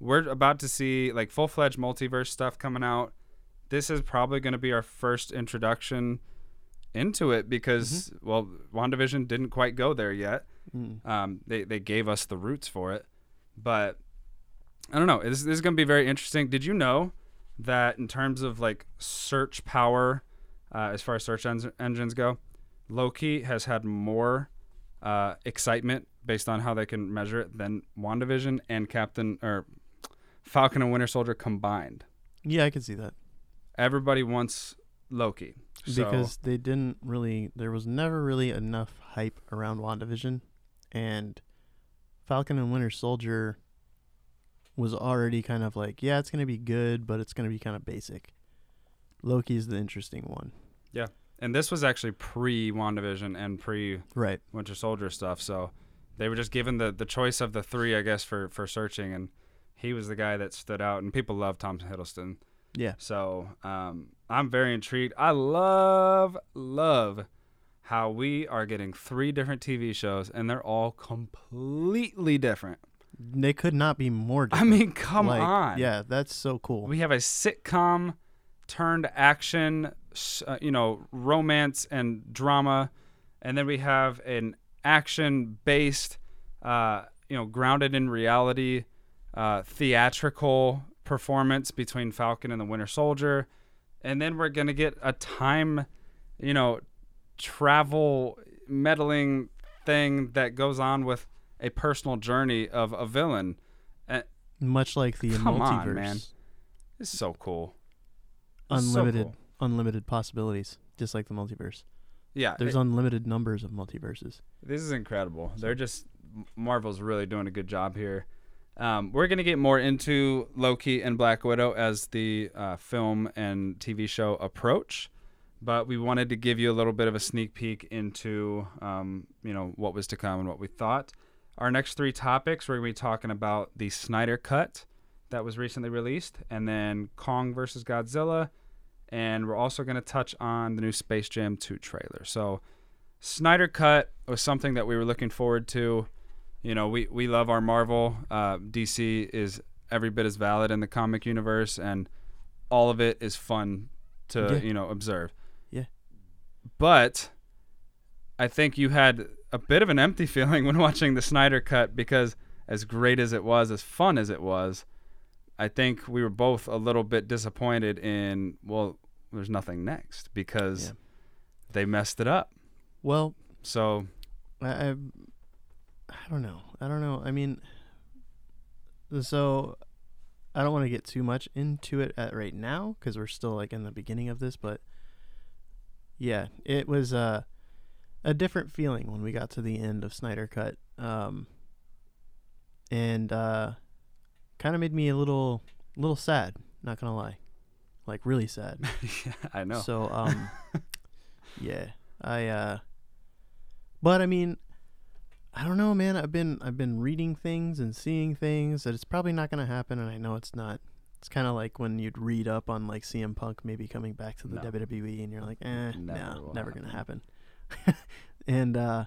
we're about to see like full-fledged multiverse stuff coming out. This is probably going to be our first introduction into it because well, WandaVision didn't quite go there yet. Mm. Um, they they gave us the roots for it, but I don't know. This, this is going to be very interesting. Did you know that in terms of like search power, uh, as far as search en- engines go, Loki has had more uh, excitement based on how they can measure it than WandaVision and Captain or Falcon and Winter Soldier combined. Yeah, I can see that Everybody wants Loki So- because they didn't really. There was never really enough hype around WandaVision, and Falcon and Winter Soldier was already kind of like, yeah, it's gonna be good, but it's gonna be kind of basic. Loki's the interesting one, Yeah. and this was actually pre WandaVision and pre right? Winter Soldier stuff. So they were just given the, the choice of the three, I guess, for, for searching, and he was the guy that stood out. And people love Tom Hiddleston. Yeah, So um, I'm very intrigued. I love love how we are getting three different TV shows, and they're all completely different. They could not be more. I mean, come Like, on. Yeah, that's so cool. We have a sitcom turned action, uh, you know, romance and drama, and then we have an action-based, uh, you know, grounded in reality, uh, theatrical performance between Falcon and the Winter Soldier, and then we're gonna get a time, you know, travel meddling thing that goes on with a personal journey of a villain. Much like the Come multiverse, on, man. It's so cool. It's so unlimited, cool. unlimited possibilities, just like the multiverse. Yeah, There's it- unlimited numbers of multiverses. this is incredible. They're just Marvel's really doing a good job here. Um, we're gonna get more into Loki and Black Widow as the uh, film and TV show approach, but we wanted to give you a little bit of a sneak peek into um, you know what was to come and what we thought. Our next three topics we're gonna be talking about the Snyder Cut that was recently released, and then Kong versus Godzilla, and we're also gonna touch on the new Space Jam 2 trailer. So. Snyder Cut was something that we were looking forward to. You know, we, we love our Marvel. Uh, DC is every bit as valid in the comic universe, and all of it is fun to Yeah. you know observe. Yeah. But I think you had a bit of an empty feeling when watching the Snyder Cut because as great as it was, as fun as it was, I think we were both a little bit disappointed in well, there's nothing next because Yeah. they messed it up. Well, So I, I, I don't know. I don't know. I mean, so I don't want to get too much into it at right now because we're still like in the beginning of this. But yeah, it was uh, a different feeling when we got to the end of Snyder Cut, um, and uh, kind of made me a little, little sad. Not gonna lie, like really sad. yeah, I know. So um yeah, I uh but I mean I don't know, man. I've been I've been reading things and seeing things that it's probably not going to happen and I know it's not. It's kind of like when you'd read up on like CM Punk maybe coming back to the No. WWE and you're like, "Eh, Never no, never going to happen." and uh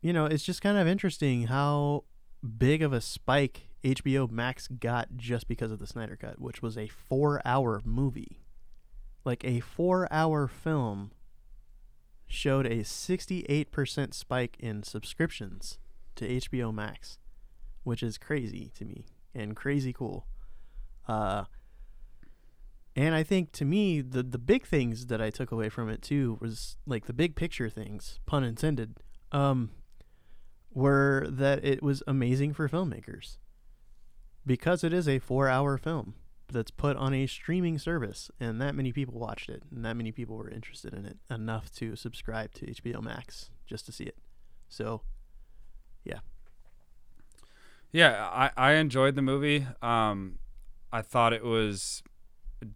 you know, it's just kind of interesting how big of a spike HBO Max got just because of the Snyder Cut, which was a 4-hour movie. like a 4-hour film showed a 68% spike in subscriptions to HBO Max, which is crazy to me and crazy cool. Uh and I think to me the the big things that I took away from it too was like the big picture things, pun intended. Um were that it was amazing for filmmakers because it is a 4-hour film that's put on a streaming service and that many people watched it and that many people were interested in it enough to subscribe to HBO Max just to see it. So, yeah. Yeah, I, I enjoyed the movie. Um, I thought it was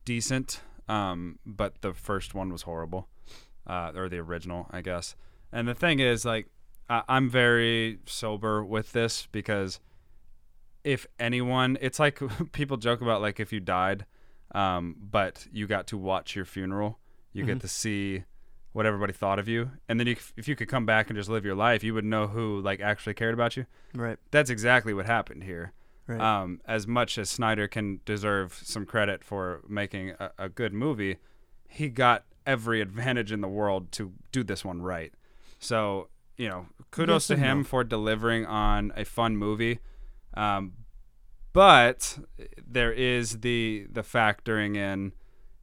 decent, um, but the first one was horrible, uh, or the original, I guess. And the thing is, like, I, I'm very sober with this because if anyone, it's like people joke about like if you died, um, but you got to watch your funeral, you Mhm. get to see what everybody thought of you, and then you, if you could come back and just live your life, you would know who like actually cared about you. Right. That's exactly what happened here. Right. Um, as much as Snyder can deserve some credit for making a, a good movie, he got every advantage in the world to do this one right. So, you know, kudos Yes to him no. for delivering on a fun movie. Um, but there is the the factoring in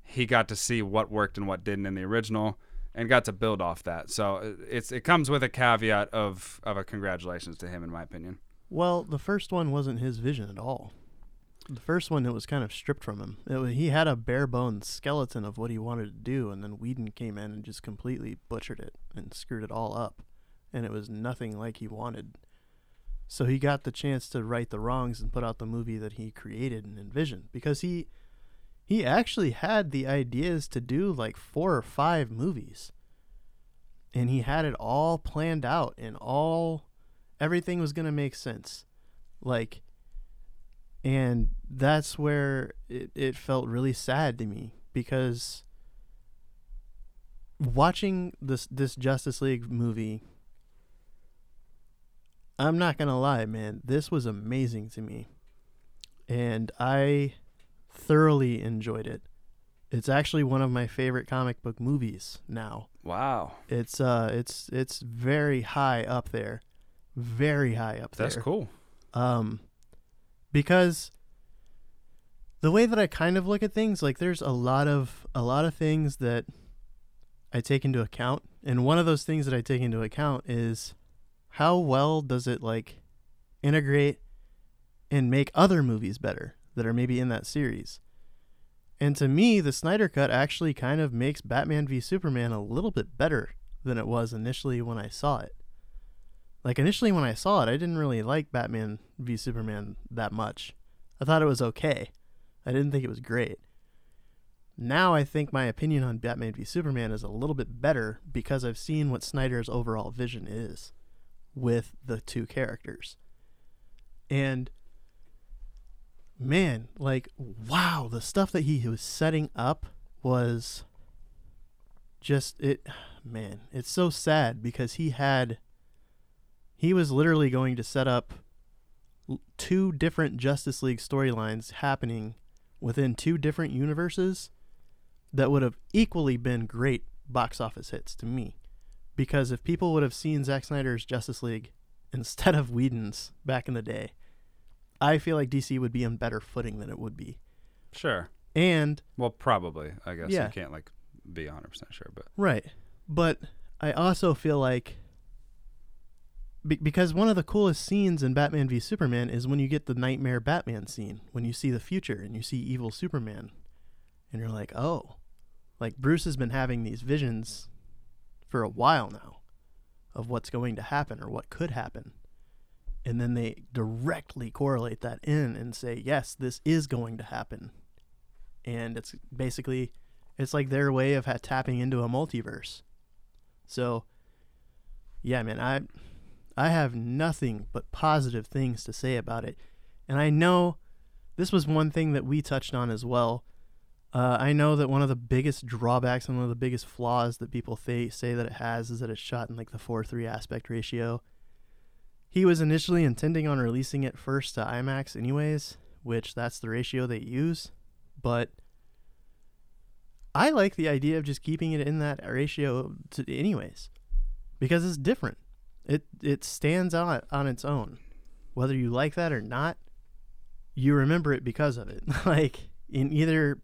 he got to see what worked and what didn't in the original and got to build off that. So uh, it's it comes with a caveat of of a congratulations to him in my opinion. Well, the first one wasn't his vision at all. The first one, it was kind of stripped from him. It he had a bare bones skeleton of what he wanted to do, and then Whedon came in and just completely butchered it and screwed it all up. And it was nothing like he wanted. So he got the chance to right the wrongs and put out the movie that he created and envisioned because he he actually had the ideas to do like four or five movies. And he had it all planned out and all everything was going to make sense. Like and that's where it, it felt really sad to me because watching this this Justice League movie I'm not going to lie, man. This was amazing to me. And I thoroughly enjoyed it. It's actually one of my favorite comic book movies now. Wow. It's uh it's it's very high up there. Very high up there. That's cool. Um because the way that I kind of look at things, like there's a lot of a lot of things that I take into account. And one of those things that I take into account is how well does it like integrate and make other movies better that are maybe in that series. And to me, the Snyder Cut actually kind of makes Batman v Superman a little bit better than it was initially when I saw it. Like initially when I saw it, I didn't really like Batman v Superman that much. I thought it was okay. I didn't think it was great. Now I think my opinion on Batman v Superman is a little bit better because I've seen what Snyder's overall vision is with the two characters. And man, like wow, the stuff that he was setting up was just it man, it's so sad because he had he was literally going to set up two different Justice League storylines happening within two different universes that would have equally been great box office hits to me. Because if people would have seen Zack Snyder's Justice League instead of Whedon's back in the day, I feel like DC would be on better footing than it would be. Sure. And Well, probably. I guess Yeah. you can't like be 100% sure, but Right. But I also feel like be- because one of the coolest scenes in Batman v Superman is when you get the nightmare Batman scene, when you see the future and you see evil Superman and you're like, "Oh, like Bruce has been having these visions for a while now of what's going to happen or what could happen." And then they directly correlate that in and say, "Yes, this is going to happen." And it's basically it's like their way of ha- tapping into a multiverse. So, yeah, man, I I have nothing but positive things to say about it, and I know this was one thing that we touched on as well. Uh, I know that one of the biggest drawbacks and one of the biggest flaws that people th- say that it has is that it's shot in like the four three aspect ratio. He was initially intending on releasing it first to IMAX, anyways, which that's the ratio they use, but I like the idea of just keeping it in that ratio to anyways, because it's different. It it stands out on its own, whether you like that or not. You remember it because of it. like in either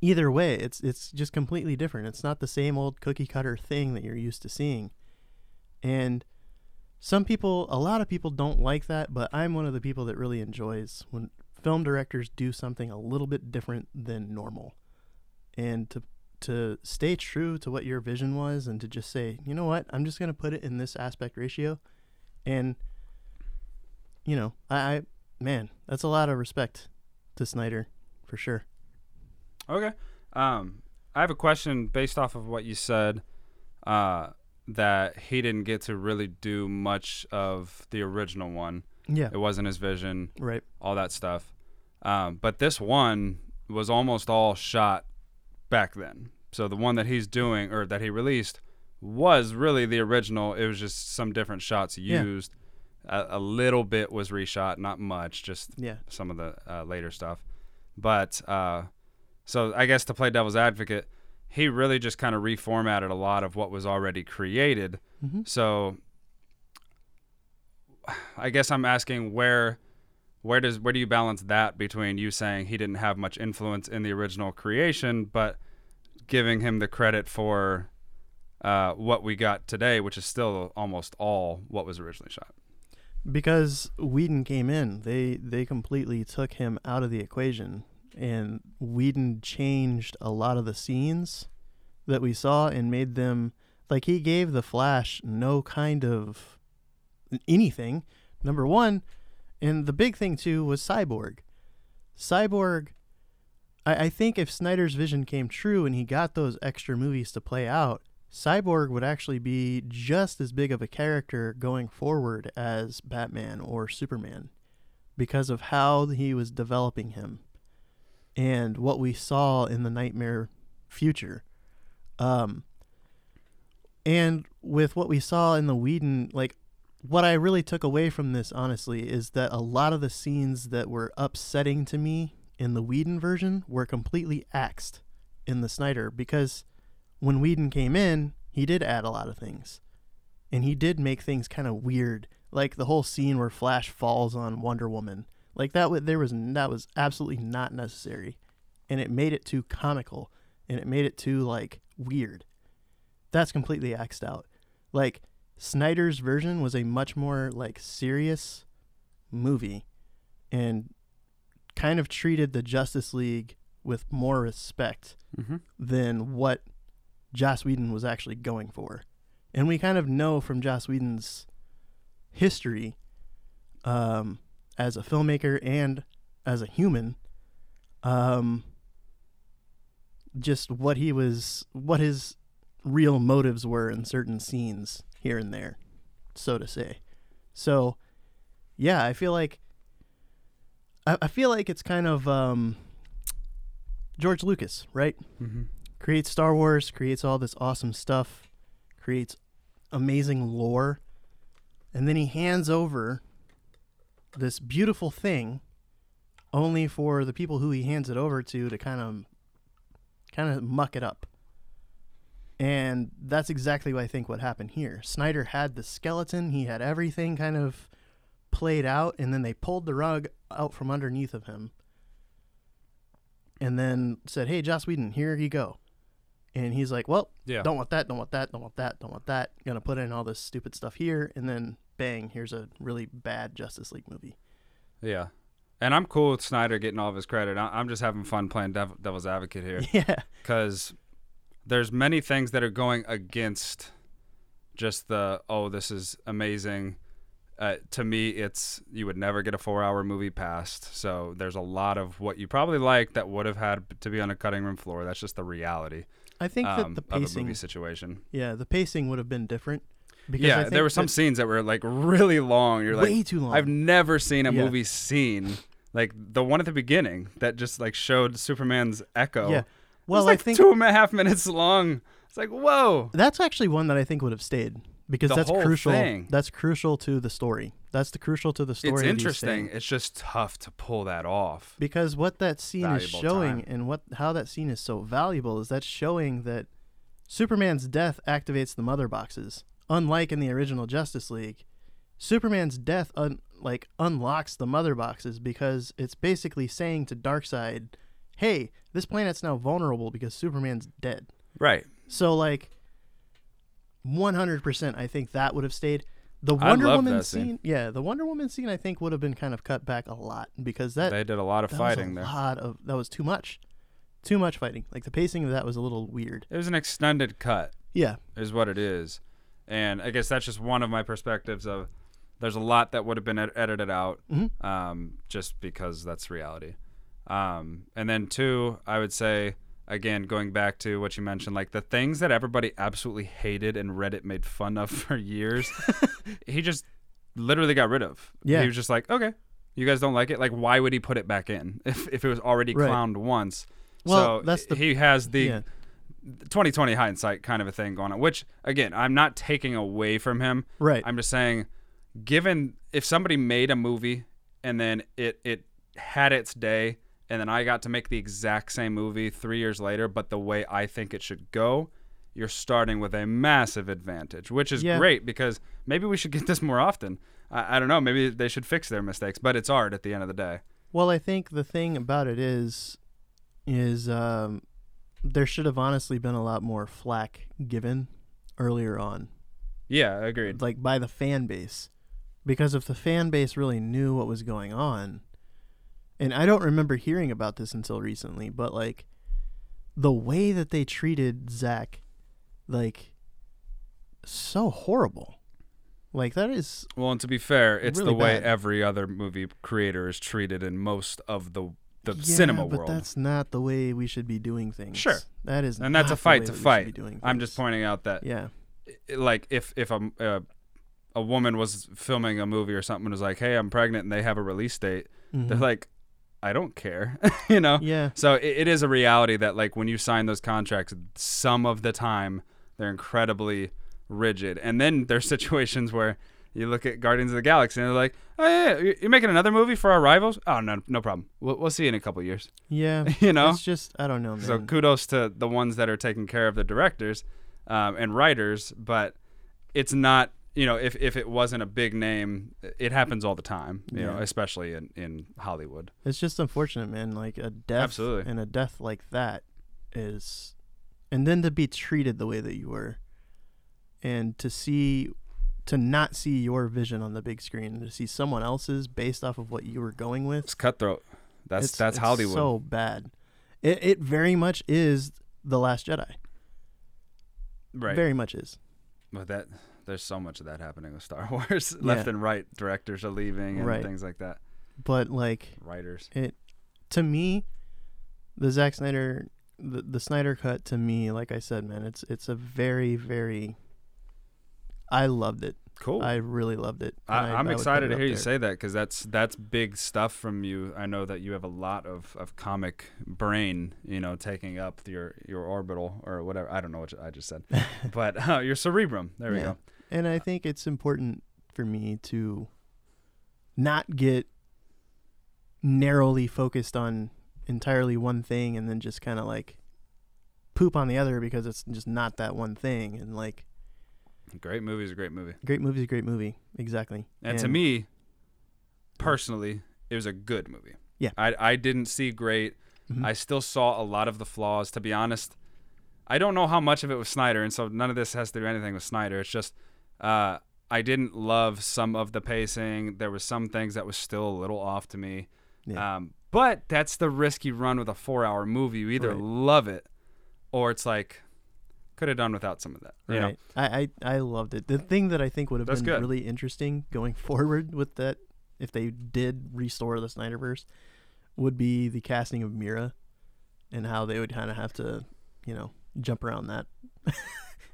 either way, it's it's just completely different. It's not the same old cookie cutter thing that you're used to seeing, and some people, a lot of people don't like that, but I'm one of the people that really enjoys when film directors do something a little bit different than normal. And to to stay true to what your vision was and to just say, you know what, I'm just going to put it in this aspect ratio and you know, I, I man, that's a lot of respect to Snyder for sure. Okay. Um, I have a question based off of what you said. Uh, that he didn't get to really do much of the original one. Yeah. It wasn't his vision, Right. all that stuff. Um, but this one was almost all shot back then. So the one that he's doing or that he released was really the original. It was just some different shots Yeah. used. A, a little bit was reshot, not much, just Yeah. some of the uh, later stuff. But uh, so I guess to play devil's advocate, he really just kind of reformatted a lot of what was already created. Mm-hmm. So I guess I'm asking where where does where do you balance that between you saying he didn't have much influence in the original creation, but giving him the credit for uh, what we got today, which is still almost all what was originally shot. because Whedon came in, they they completely took him out of the equation, and Whedon changed a lot of the scenes that we saw and made them like he gave the Flash no kind of anything. Number one, and the big thing too was Cyborg. Cyborg. I, I think if Snyder's vision came true and he got those extra movies to play out, Cyborg would actually be just as big of a character going forward as Batman or Superman because of how he was developing him and what we saw in the nightmare future. Um, and with what we saw in the Whedon, like what I really took away from this, honestly, is that a lot of the scenes that were upsetting to me in the Whedon version were completely axed in the Snyder because when Whedon came in, he did add a lot of things. And he did make things kind of weird, like the whole scene where Flash falls on Wonder Woman. Like that there was that was absolutely not necessary. And it made it too comical and it made it too like weird. That's completely axed out. Like Snyder's version was a much more like serious movie and kind of treated the Justice League with more respect Mm-hmm. than what Joss Whedon was actually going for. And we kind of know from Joss Whedon's history um, as a filmmaker and as a human, um, just what he was, what his real motives were in certain scenes here and there, so to say. So, yeah, I feel like, I, I feel like it's kind of um, George Lucas, right? Mm-hmm. creates Star Wars, creates all this awesome stuff, creates amazing lore, and then he hands over this beautiful thing only for the people who he hands it over to to kind of kind of muck it up. And that's exactly what I think what happened here. Snyder had the skeleton, he had everything kind of played out and then they pulled the rug out from underneath of him and then said, "Hey, Joss Whedon, here you go." And he's like, "Well, Yeah. don't want that, don't want that, don't want that, don't want that. Gonna put in all this stupid stuff here, and then bang, here's a really bad Justice League movie." Yeah. And I'm cool with Snyder getting all of his credit. I'm just having fun playing dev- devil's advocate here Yeah, because there's many things that are going against just the oh this is amazing. Uh, to me, it's you would never get a four-hour movie passed. So there's a lot of what you probably like that would have had to be on a cutting room floor. That's just the reality I think um, that the pacing, movie situation. yeah, the pacing would have been different. Because I Yeah, there were some scenes that were like really long. You're like, way too long. I've never seen a Yeah. movie scene like the one at the beginning that just like showed Superman's echo. yeah, It well, was like I think two and a half minutes long. It's like whoa. that's actually one that I think would have stayed because The that's crucial. thing. That's crucial to the story. That's the crucial to the story. it's interesting. It's just tough to pull that off. because what that scene is showing time. and what how that scene is so valuable is that's showing that Superman's death activates the mother boxes. Unlike in the original Justice League, Superman's death un- like unlocks the mother boxes because it's basically saying to Darkseid, "Hey, this planet's now vulnerable because Superman's dead." Right. So like 100% I think that would have stayed. The Wonder Woman scene. scene, yeah, the Wonder Woman scene I think would have been kind of cut back a lot because that they did a lot of fighting there. lot of that was too much. Too much fighting. Like the pacing of that was a little weird. It was an extended cut. Yeah. is what it is. And I guess that's just one of my perspectives of there's a lot that would have been ed- edited out Mhm. um, just because that's reality. Um, and then two, I would say again going back to what you mentioned, like the things that everybody absolutely hated and Reddit made fun of for years, he just literally got rid of. Yeah. he was just like, okay, you guys don't like it. Like, why would he put it back in if if it was already Right. clowned once? Well, so that's the he has the yeah. 2020 hindsight kind of a thing going on which again i'm not taking away from him Right. i'm just saying given if somebody made a movie and then it it had its day and then i got to make the exact same movie three years later but the way i think it should go you're starting with a massive advantage which is Yeah. great because maybe we should get this more often. I, I don't know. Maybe they should fix their mistakes but it's art at the end of the day. Well, I think the thing about it is is um there should have honestly been a lot more flack given earlier on. yeah agreed. Like by the fan base. Because if the fan base really knew what was going on and i don't remember hearing about this until recently but like the way that they treated Zack like so horrible like that is Well, and to be fair, it's Really the way bad. every other movie creator is treated in most of the the yeah, cinema but world. that's not the way we should be doing things Sure. that is and that's a fight to that we should fight. I'm just pointing out that, yeah like, if if a uh, a woman was filming a movie or something and was like, "Hey, I'm pregnant," and they have a release date, they're Mhm. like, "I don't care," you know. yeah So it, it is a reality that, like, when you sign those contracts, some of the time they're incredibly rigid, and then there's situations where you look at Guardians of the Galaxy and they're like, "Oh yeah, you- you're making another movie for our rivals? Oh no, no problem. We'll, we'll see you in a couple years." yeah you know. it's just i don't know man. So kudos to the ones that are taking care of the directors um, and writers, but it's not. You know, if, if it wasn't a big name, it happens all the time. You know, Yeah. especially in, in Hollywood. It's just unfortunate, man. Like a death, Absolutely. and a death like that is, and then to be treated the way that you were, and to see, to not see your vision on the big screen, to see someone else's based off of what you were going with. It's cutthroat. That's it's, that's it's Hollywood. So bad. It it very much is the Last Jedi. right. Very much is. But that there's so much of that happening with Star Wars. Left Yeah. and right directors are leaving and Right. things like that. But like Writers. it, to me, the Zack Snyder, the the Snyder cut to me, like I said, man, it's it's a very very. I loved it. Cool. I really loved it. I, I excited to hear you there. say that because that's that's big stuff from you. I know that you have a lot of, of comic brain, you know, taking up your your orbital or whatever. I don't know what I just said, but uh, your cerebrum. There we Yeah. go. And I think it's important for me to not get narrowly focused on entirely one thing and then just kind of like poop on the other because it's just not that one thing. And like, Great movie is a great movie, great movie is a great movie. Exactly. and, to me, personally, it was a good movie. Yeah. I I didn't see great. Mhm. I still saw a lot of the flaws. To be honest, I don't know how much of it was Snyder, and so none of this has to do anything with Snyder. It's just uh, I didn't love some of the pacing. There was some things that was still a little off to me. Yeah. Um, but that's the risky run with a four-hour movie. You either Right. love it, or it's like could have done without some of that. You know? I, I I loved it. The thing that I think would have That's been good. really interesting going forward with that, if they did restore the Snyderverse, would be the casting of Mira, and how they would kind of have to, you know, jump around that.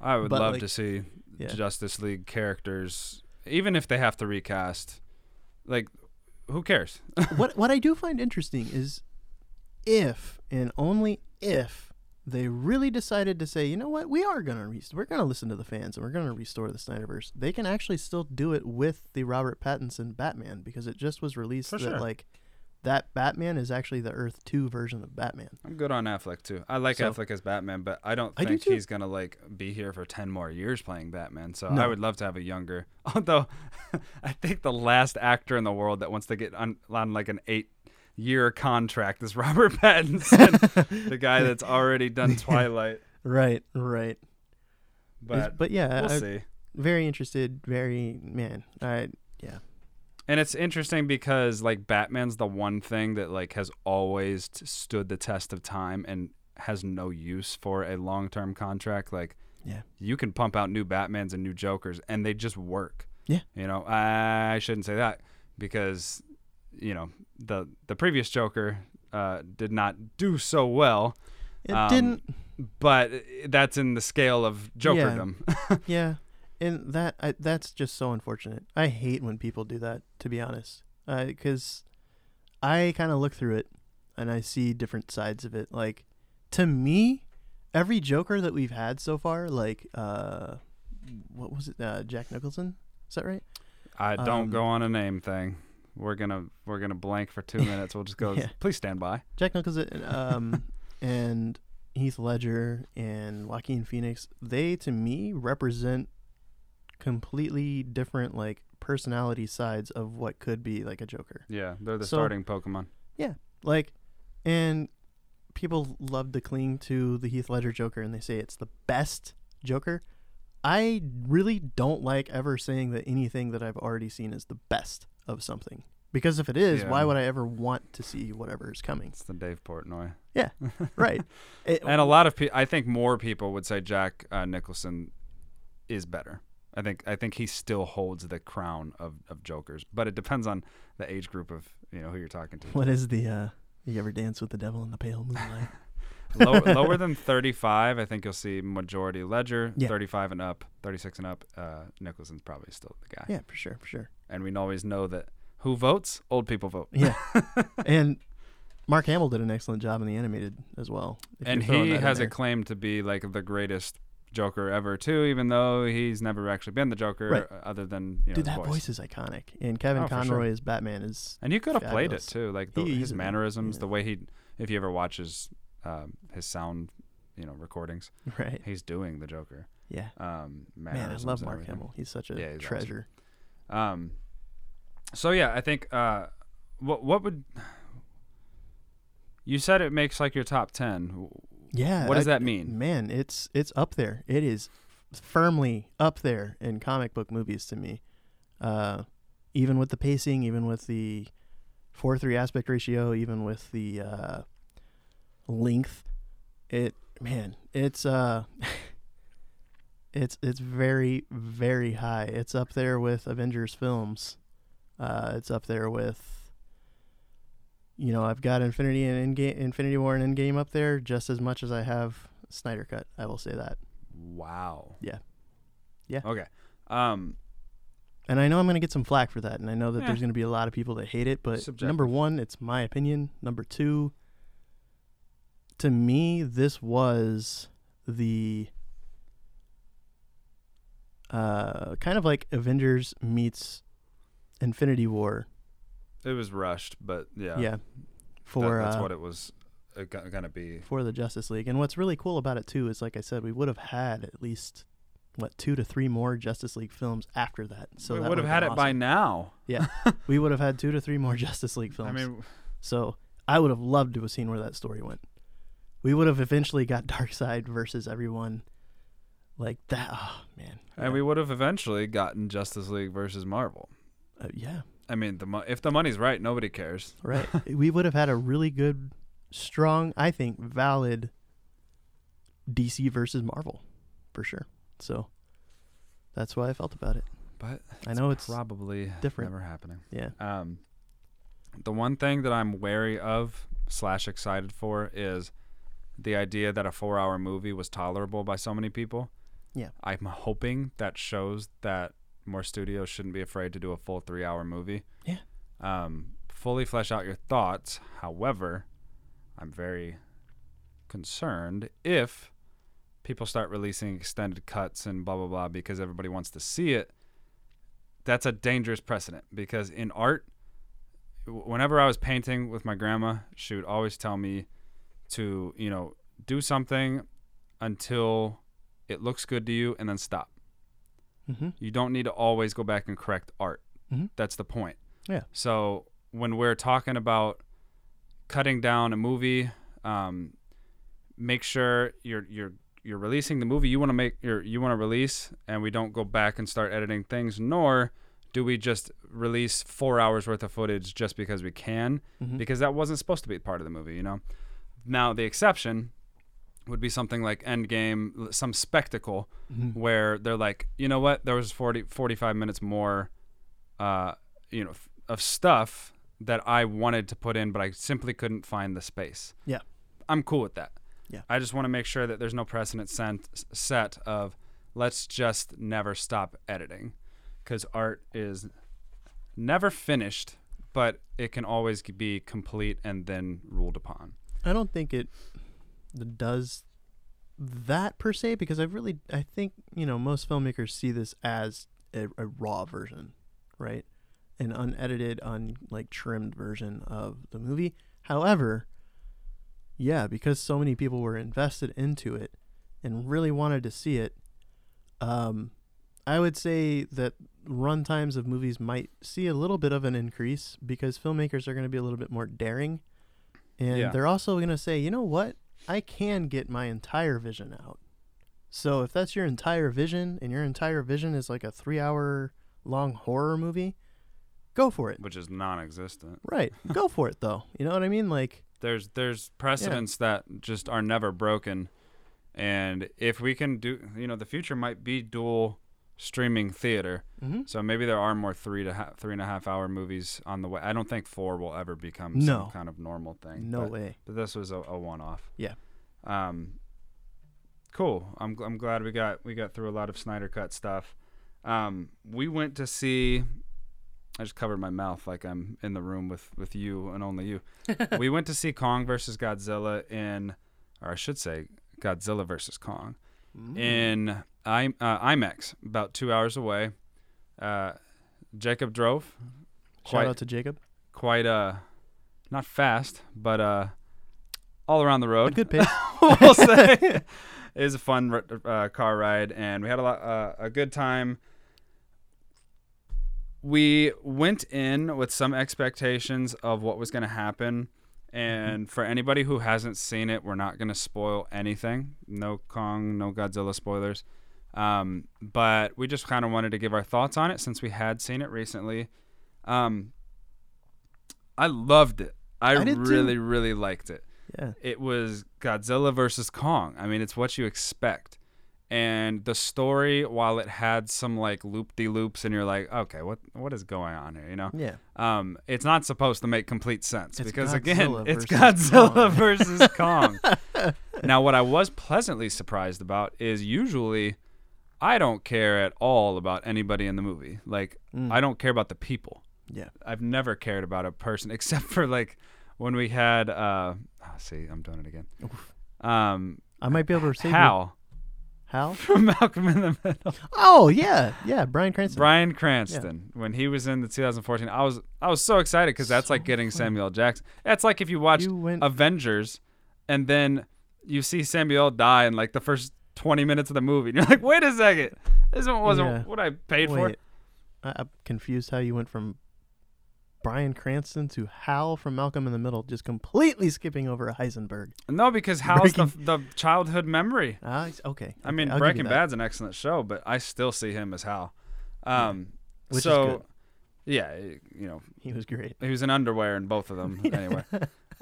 I would But, love like, to see yeah. Justice League characters, even if they have to recast. Like, who cares? what what I do find interesting is if and only if they really decided to say, you know what, we are gonna re- we're gonna listen to the fans and we're gonna restore the Snyderverse. They can actually still do it with the Robert Pattinson Batman because it just was released For that sure. like that Batman is actually the Earth Two version of Batman. I'm good on Affleck too. I like So- Affleck as Batman, but I don't I do think he's gonna like be here for ten more years playing Batman. So No. I would love to have a younger. Although, I think the last actor in the world that wants to get on, on like an eight-year contract is Robert Pattinson, the guy that's already done Twilight. Right, right. But, but yeah, we'll I, see. very interested. Very man. I yeah. And it's interesting because like Batman's the one thing that like has always t- stood the test of time and has no use for a long-term contract. Like Yeah. you can pump out new Batmans and new Jokers and they just work. Yeah. You know, I shouldn't say that because you know, the the previous Joker uh, did not do so well, It Um, didn't. but that's in the scale of Jokerdom. Yeah, and that I, that's just so unfortunate. I hate when people do that. To be honest, because I kind of look through it and I see different sides of it. Like to me, every Joker that we've had so far, like uh, what was it? Uh, Jack Nicholson. Is that right? I don't Um, go on a name thing. We're gonna we're gonna blank for two minutes. We'll just go. Yeah. Please stand by. Jack Nicholson um, and Heath Ledger and Joaquin Phoenix, they to me represent completely different like personality sides of what could be like a Joker. Yeah, they're the So- starting Pokemon. Yeah, like and people love to cling to the Heath Ledger Joker and they say it's the best Joker. I really don't like ever saying that anything that I've already seen is the best of something. Because if it is, why would I ever want to see whatever is coming? It's the Dave Portnoy. Yeah, right. It- And a lot of people, I think more people would say Jack uh, Nicholson is better. I think I think he still holds the crown of, of Jokers, but it depends on the age group of you know who you're talking to. What is the uh you ever dance with the devil in the pale moonlight? lower, lower than 35, I think you'll see majority Ledger. Yeah. 35 and up, 36 and up, uh, Nicholson's probably still the guy. yeah, for sure, for sure. And we always know that who votes? Old people vote. Yeah. and Mark Hamill did an excellent job in the animated as well. and he has a claim to be like the greatest Joker ever too, even though he's never actually been the Joker Right. other than you know Dude, that voice. voice is iconic. And Kevin Oh, for sure. Conroy as Batman is And you could have played it too, like the, He his mannerisms, yeah. the way he. If you ever watch his um, his sound, you know, recordings, right. he's doing the Joker. Yeah. Um, Man, I love Mark. Hamill. He's such a Yeah, he's awesome. treasure. Um, so yeah, I think uh, what what would you said it makes like your top ten? Yeah. What does I- that mean? Man, it's it's up there. It is firmly up there in comic book movies to me. Uh, even with the pacing, even with the four three aspect ratio, even with the uh, length, it man, it's uh, it's it's very very high. It's up there with Avengers films. Uh, it's up there with. You know, I've got Infinity and Endgame, Infinity War and Endgame up there just as much as I have Snyder Cut. I will say that. Wow. Yeah. Yeah. Okay. Um, And I know I'm going to get some flack for that. And I know that there's going to be a lot of people that hate it. But Subjective. number one, it's my opinion. Number two, to me, this was the uh, kind of like Avengers meets Infinity War. It was rushed, but yeah, Yeah. that- For that's uh, what it was uh, gonna be. for the Justice League. And what's really cool about it too is, like I said, we would have had at least what two to three more Justice League films after that. So we would have had been it by now. Yeah, we would have had two to three more Justice League films. I mean, so I would have loved to have seen where that story went. We would have eventually got Darkseid versus everyone like that. Oh man, and we would have eventually gotten Justice League versus Marvel. uh, yeah, I mean, the mo- if the money's right, nobody cares. right. we would have had a really good, strong, I think, valid DC versus Marvel, for sure. So that's why I felt about it. But I know it's probably different. never happening. yeah, Um, the one thing that I'm wary of slash excited for is the idea that a four hour movie was tolerable by so many people. Yeah. I'm hoping that shows that more studios shouldn't be afraid to do a full three hour movie. Yeah. Um, fully flesh out your thoughts. However, I'm very concerned if people start releasing extended cuts and blah blah blah because everybody wants to see it. That's a dangerous precedent because in art, whenever I was painting with my grandma, she would always tell me to you know do something until it looks good to you and then stop. Mm-hmm. You don't need to always go back and correct art. Mhm. That's the point. Yeah. So when we're talking about cutting down a movie, um, make sure you're you're you're releasing the movie you want to make your you want to release, and we don't go back and start editing things. Nor do we just release four hours worth of footage just because we can, Mhm. because that wasn't supposed to be part of the movie. You know. Now the exception would be something like Endgame, some spectacle Mhm. where they're like, you know what, there was 40, 45 minutes more, uh, you know, f- of stuff that I wanted to put in, but I simply couldn't find the space. Yeah. I'm cool with that. Yeah. I just want to make sure that there's no precedent sent, set of let's just never stop editing because art is never finished, but it can always be complete and then ruled upon. I don't think it does that per se because I really I think you know most filmmakers see this as a, a raw version, right? An unedited, un like trimmed version of the movie. However, yeah, because so many people were invested into it and really wanted to see it, um, I would say that run times of movies might see a little bit of an increase because filmmakers are going to be a little bit more daring. And Yeah. they're also going to say, you know what? I can get my entire vision out. So if that's your entire vision and your entire vision is like a three hour long horror movie, go for it. Which is non-existent. Right. go for it though. You know what I mean? Like, there's there's precedents that just are never broken and if we can do you know the future might be dual streaming theater mm-hmm. so maybe there are more three to ha- three and a half hour movies on the way i don't think four will ever become No. some kind of normal thing no but, way. but this was a, a one-off Yeah. um cool i'm, I'm glad we got we got through a lot of snyder cut stuff um we went to see I just covered my mouth like I'm in the room with, with you and only you. we went to see Kong versus Godzilla in, or I should say, Godzilla versus Kong Mm. in I, uh, IMAX, about two hours away. Uh, Jacob drove Shout quite out to Jacob. quite uh, not fast, but uh, all around the A road. good pace. we'll say it was a fun uh, car ride, and we had a lot uh, a good time. We went in with some expectations of what was going to happen, and for anybody who hasn't seen it, we're not going to spoil anything. No Kong, no Godzilla spoilers. Um, but we just kind of wanted to give our thoughts on it since we had seen it recently. Um, I loved it. I, I did too. really, really liked it yeah. it was Godzilla versus Kong. I mean, it's what you expect. And the story, while it had some like loop de loops, and you're like, okay, what what is going on here? You know, Yeah. um, it's not supposed to make complete sense It's because again, it's Godzilla Kong. versus Kong. now, what I was pleasantly surprised about is usually I don't care at all about anybody in the movie. Like, Mm. I don't care about the people. Yeah. I've never cared about a person except for like when we had uh oh, see I'm doing it again. Um I might be able to save you. Hal Hal? from Malcolm in the Middle. Oh yeah, yeah. Bryan Cranston. Bryan Cranston when he was in the 2014 I was I was so excited cuz that's like getting fun. Samuel Jackson. That's like if you watch. Avengers and then you see Samuel die in like the first 20 minutes of the movie and you're like, "Wait a second. This one wasn't Yeah. what I paid for." wait, I, I'm confused how you went from Bryan Cranston to Hal from Malcolm in the Middle, just completely skipping over Heisenberg. No, because Hal's the, Breaking- the childhood memory. Ah, it's- okay. I mean, okay, Breaking. Bad's an excellent show, but I still see him as Hal. Um, Which is so, good. yeah, you know, He was great. he was in underwear in both of them anyway.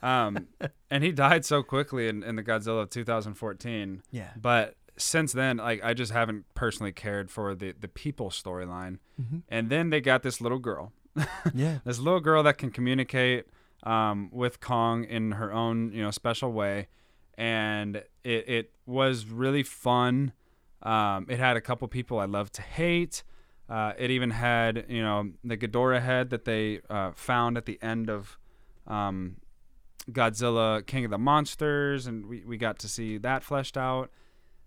Um, and he died so quickly in, in the Godzilla of 2014. Yeah. But since then, like, I just haven't personally cared for the the people storyline. hmm And then they got this little girl, Yeah. this little girl that can communicate um, with Kong in her own, you know, special way, and it it was really fun. Um, it had a couple people I love to hate. Uh, it even had, you know, the Ghidorah head that they uh, found at the end of um, Godzilla King of the Monsters, and we, we got to see that fleshed out.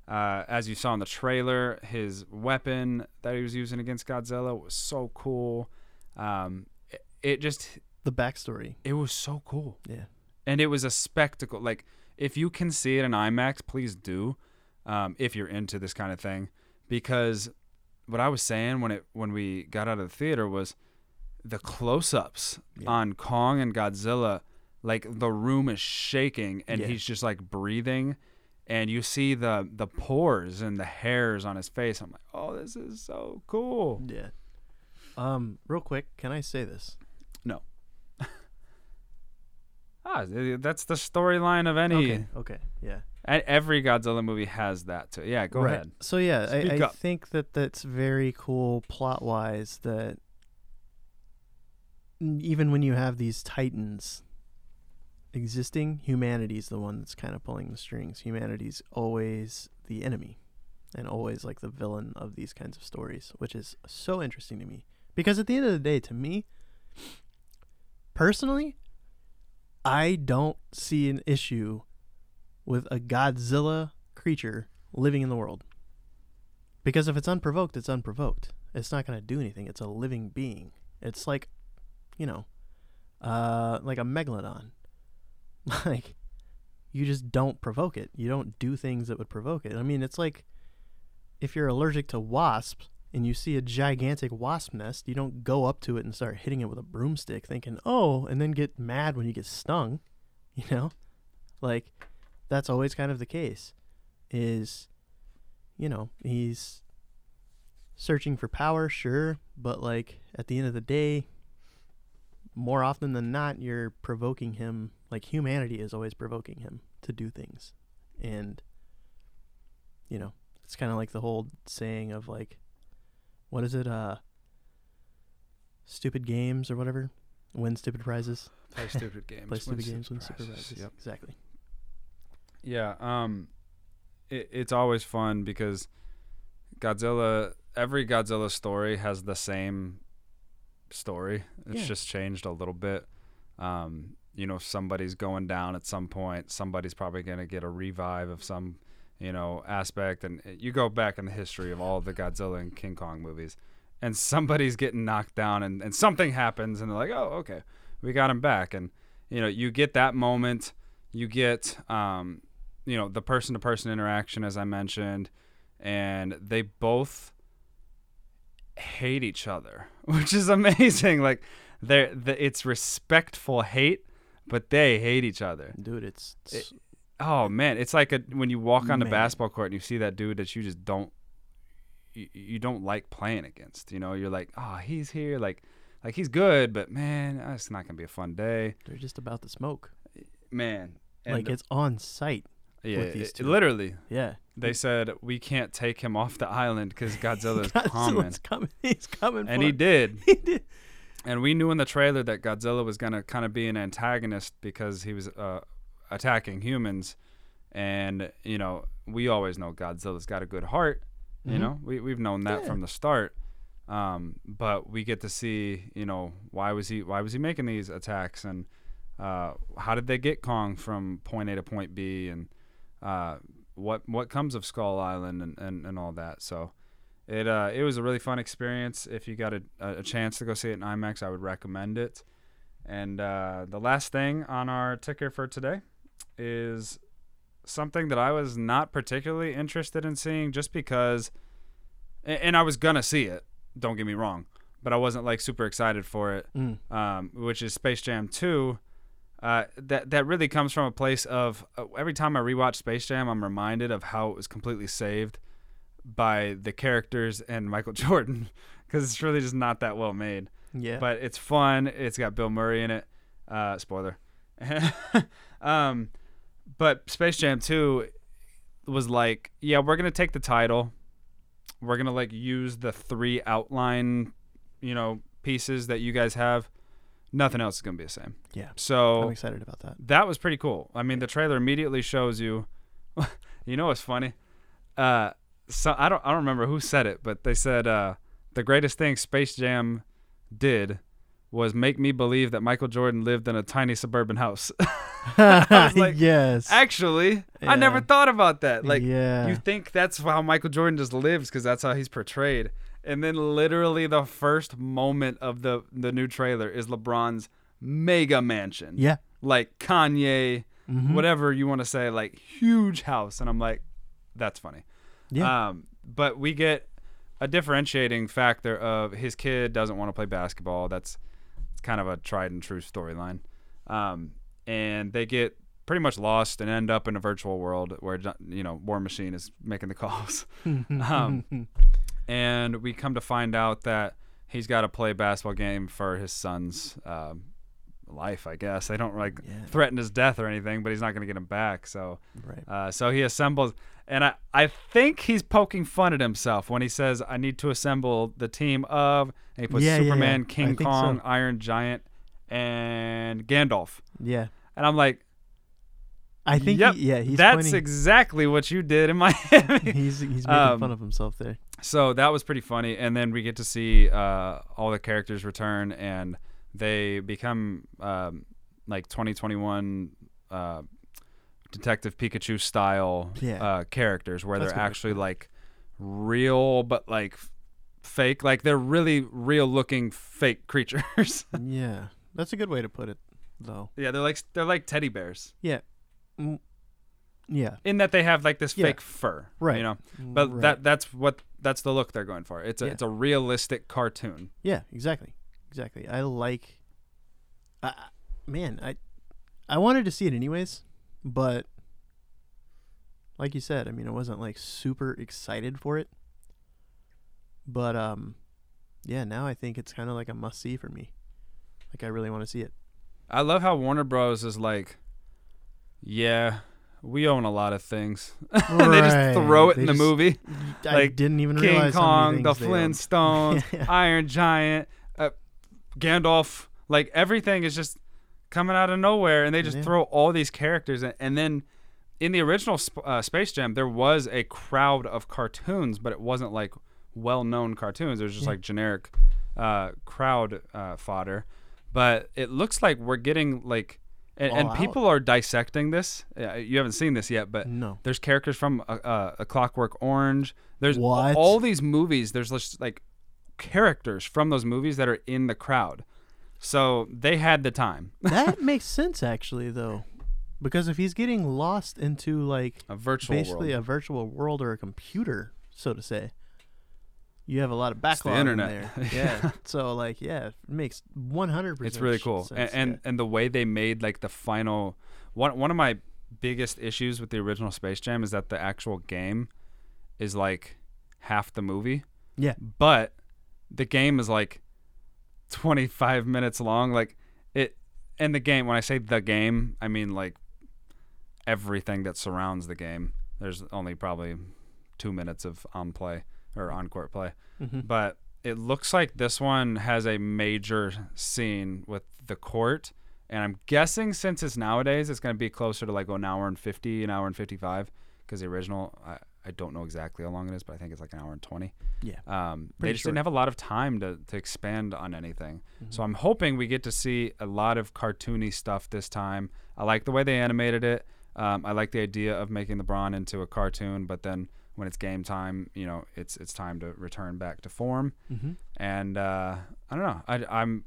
Uh, as you saw in the trailer, his weapon that he was using against Godzilla was so cool. Um, it, it just The backstory. it was so cool, Yeah. and it was a spectacle. Like if you can see it in IMAX, please do. Um, if you're into this kind of thing, because what I was saying when it when we got out of the theater was the close-ups Yeah. on Kong and Godzilla. Like the room is shaking, and Yeah. he's just like breathing, and you see the the pores and the hairs on his face. I'm like, oh, this is so cool. Yeah. Um, real quick, can I say this? No. ah, that's the storyline of any. Okay. Okay. Yeah. And Every Godzilla movie has that too. Yeah, go right. ahead. So yeah, Speak I, I think that that's very cool plot wise. That even when you have these titans existing, humanity's the one that's kind of pulling the strings. Humanity's always the enemy, and always like the villain of these kinds of stories, which is so interesting to me. Because at the end of the day, to me, personally, I don't see an issue with a Godzilla creature living in the world. Because if it's unprovoked, it's unprovoked. It's not going to do anything. It's a living being. It's like, you know, uh, like a megalodon. Like, you just don't provoke it. You don't do things that would provoke it. I mean, it's like if you're allergic to wasps and you see a gigantic wasp nest, you don't go up to it and start hitting it with a broomstick thinking, oh, and then get mad when you get stung. You know? Like, that's always kind of the case. Is, you know, he's searching for power, sure, but like at the end of the day, more often than not, you're provoking him. Like humanity is always provoking him to do things, and you know, it's kind of like the whole saying of like, what is it? Uh, stupid games or whatever, win stupid prizes. Play stupid games. Play win stupid games, win prizes. stupid prizes. Yep. Exactly. Yeah. Um, it, it's always fun because Godzilla. Every Godzilla story has the same story. It's Yeah. just changed a little bit. Um, you know, somebody's going down at some point. Somebody's probably gonna get a revive of some, you know, aspect. And you go back in the history of all the Godzilla and King Kong movies, and somebody's getting knocked down, and, and something happens, and they're like, oh, okay, we got him back. And you know, you get that moment. You get, um, you know, the person-to-person interaction, as I mentioned, and they both hate each other, which is amazing. Like, they're the, it's respectful hate, but they hate each other. Dude, it's, it's Oh man, it's like a when you walk on the basketball court and you see that dude that you just don't you, you don't like playing against. You know, you're like, oh, he's here, like like he's good, but man, uh, it's not gonna be a fun day, they're just about to smoke. man. Like it's on sight. yeah, with these it- two. literally, Yeah. they said we can't take him off the island because Godzilla's coming, Godzilla's coming. He's coming. and he it. did. He did. And we knew in the trailer that Godzilla was gonna kind of be an antagonist because he was uh, attacking humans, and you know we always know Godzilla's got a good heart. You Mhm. know we we've known that Yeah. from the start. Um, but we get to see you know why was he why was he making these attacks and uh, how did they get Kong from point A to point B and uh, what what comes of Skull Island and, and, and all that. So it uh, it was a really fun experience. If you got a, a chance to go see it in IMAX, I would recommend it. And uh, the last thing on our ticker for today is something that I was not particularly interested in seeing, just because, and I was gonna see it. Don't get me wrong, but I wasn't like super excited for it Mm. um, which is Space Jam 2. Uh, that that really comes from a place of uh, every time I rewatch Space Jam, I'm reminded of how it was completely saved by the characters and Michael Jordan, because it's really just not that well made. Yeah. But it's fun. It's got Bill Murray in it. Uh, spoiler. um, but Space Jam 2 was like, yeah, we're gonna take the title. We're gonna like use the three outline, you know, pieces that you guys have. Nothing else is gonna be the same. yeah. So I'm excited about that. that was pretty cool. I mean, the trailer immediately shows you. you know what's funny? Uh, so I don't I don't remember who said it, but they said uh, the greatest thing Space Jam did was make me believe that Michael Jordan lived in a tiny suburban house. Like, yes. Actually, I never thought about that. Like, yeah. you think that's how Michael Jordan just lives because that's how he's portrayed. And then literally the first moment of the the new trailer is LeBron's mega mansion. yeah. Like Kanye, Mhm. whatever you want to say, like huge house. And I'm like, that's funny. Yeah. Um, but we get a differentiating factor of his kid doesn't want to play basketball. That's it's kind of a tried and true storyline. Um, and they get pretty much lost and end up in a virtual world where you know War Machine is making the calls. um, and we come to find out that he's got to play a basketball game for his son's um, life. I guess they don't like Yeah. threaten his death or anything, but he's not going to get him back. So. right. Uh, so he assembles, and I, I think he's poking fun at himself when he says, "I need to assemble the team of." And he puts Yeah, yeah, yeah. Superman, I King think so. Kong, Iron Giant, and Gandalf. Yeah. And I'm like, I think. yep, he, yeah. He's that's pointing, exactly what you did in Miami. He's he's making Um, fun of himself there. so that was pretty funny, and then we get to see uh, all the characters return, and they become um, like 2021. Uh, Detective Pikachu style Yeah. uh, characters where That's they're actually like real but like fake like they're really real looking fake creatures yeah. That's a good way to put it, though. yeah they're like they're like teddy bears Mm, Yeah. in that they have like this Yeah. fake fur Right. you know but Right. that that's what that's the look they're going for it's a Yeah. it's a realistic cartoon Yeah, exactly, exactly. I like. I man, I I wanted to see it anyways, but like you said, I mean, I wasn't like super excited for it. But um, yeah, now I think it's kind of like a must see for me. Like I really want to see it. i love how warner bros is like yeah we own a lot of things and they just throw it They in the just- movie I Like, didn't even King realize Kong, the. Flintstones, Yeah. Iron Giant, Gandalf. Like everything is just coming out of nowhere, and they just Yeah. throw all these characters. In. And then in the original uh, Space Jam, there was a crowd of cartoons, but it wasn't like well-known cartoons. It was just Yeah. like generic uh, crowd uh, fodder. But it looks like we're getting like, and, and people are dissecting this. Uh, you haven't seen this yet, but No. there's characters from a, a, a Clockwork Orange. There's What? all these movies. There's just like characters from those movies that are in the crowd. So they had the time. that makes sense actually, though, because if he's getting lost into like A virtual basically world. a virtual world or a computer, so to say. You have a lot of the backlog internet. in there. Yeah. so like, yeah, it makes one hundred percent. it's really cool. And and, and the way they made like the final one one of my biggest issues with the original Space Jam is that the actual game is like half the movie. Yeah. But the game is like 25 minutes long like it and the game when I say the game, I mean like everything that surrounds the game. There's only probably 2 minutes of on play or on court play. Mhm. But it looks like this one has a major scene with the court. And I'm guessing since it's nowadays, it's going to be closer to like an hour and 50, an hour and 55. Because the original, I, I don't know exactly how long it is, but I think it's like an hour and 20. Yeah. Um, they just short. didn't have a lot of time to, to expand on anything. Mm-hmm. So I'm hoping we get to see a lot of cartoony stuff this time. I like the way they animated it. Um, I like the idea of making LeBron into a cartoon, but then when it's game time, you know, it's it's time to return back to form. Mhm. And uh, I don't know. I, I'm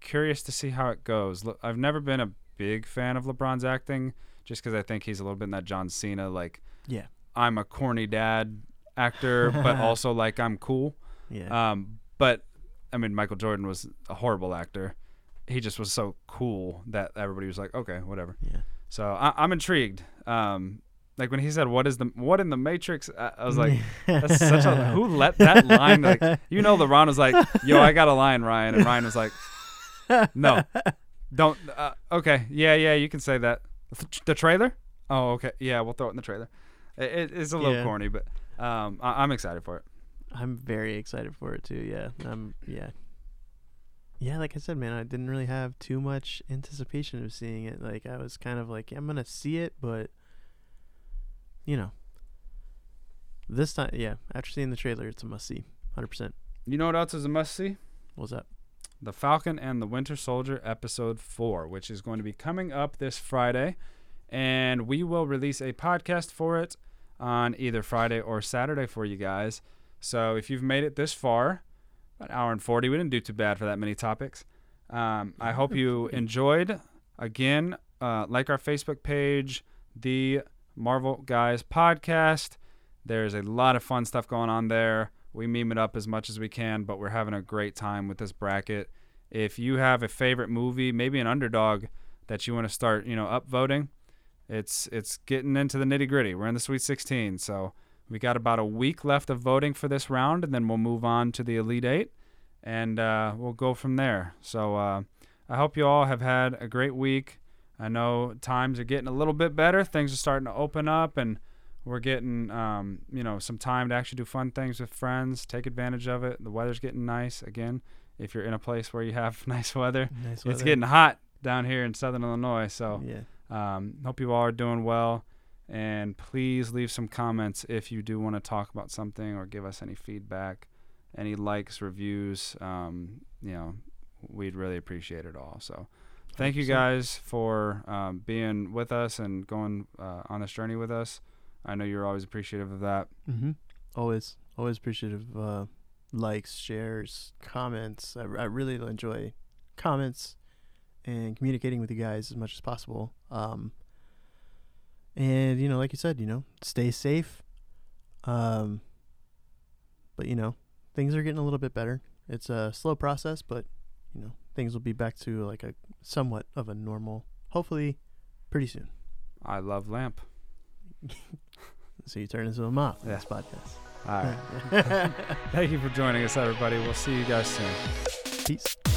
curious to see how it goes. Look, I've never been a big fan of LeBron's acting, just because I think he's a little bit in that John Cena, like Yeah. I'm a corny dad actor, but also like I'm cool. Yeah. Um, but I mean, Michael Jordan was a horrible actor. He just was so cool that everybody was like, okay, whatever. yeah. So I, I'm intrigued. Um, like when he said, "What is the what in the Matrix?" I, I was like, "That's such a who let that line?" Like you know, LeBron was like, "Yo, I got a line, Ryan," and Ryan was like, "No, don't." Uh, okay, yeah, yeah, you can say that. The trailer? Oh, okay, yeah, we'll throw it in the trailer. It, it- it's a little Yeah. corny, but um, I, I'm excited for it. I'm very excited for it too. Yeah. Um. Yeah. Yeah, like I said, man, I didn't really have too much anticipation of seeing it. Like I was kind of like, I'm gonna see it, but you know, this time, yeah, after seeing the trailer, it's a must see, hundred percent. You know what else is a must see? What's up? The Falcon and the Winter Soldier, Episode 4, which is going to be coming up this Friday. And we will release a podcast for it on either Friday or Saturday for you guys. So if you've made it this far, about an hour and 40, we didn't do too bad for that many topics. Um, I hope you enjoyed. Again, uh, like our Facebook page, the Marvel Guys podcast. There's a lot of fun stuff going on there. We meme it up as much as we can, but we're having a great time with this bracket. If you have a favorite movie, maybe an underdog that you want to start, you know, upvoting, it's it's getting into the nitty gritty. We're in the Sweet 16, so we got about a week left of voting for this round, and then we'll move on to the Elite Eight, and uh, we'll go from there. So uh, I hope you all have had a great week. I know times are getting a little bit better. Things are starting to open up, and we're getting um, you know some time to actually do fun things with friends. Take advantage of it. The weather's getting nice again. If you're in a place where you have nice weather, Nice it's getting hot down here in Southern Illinois. So Yeah. Um, hope you all are doing well. And please leave some comments if you do want to talk about something or give us any feedback, any likes, reviews. Um, you know, we'd really appreciate it all. So, thank you guys for um, being with us and going uh, on this journey with us. I know you're always appreciative of that. Mm-hmm. Always, always appreciative of uh, likes, shares, comments. I, I really enjoy comments and communicating with you guys as much as possible. Um, and you know, like you said, you know, stay safe. Um, but you know, things are getting a little bit better. It's a slow process, but you know, things will be back to like a somewhat of a normal. Hopefully, pretty soon. I love Lamp. So you turn into a in Yeah. this podcast. All right. Thank you for joining us, everybody. We'll see you guys soon. Peace.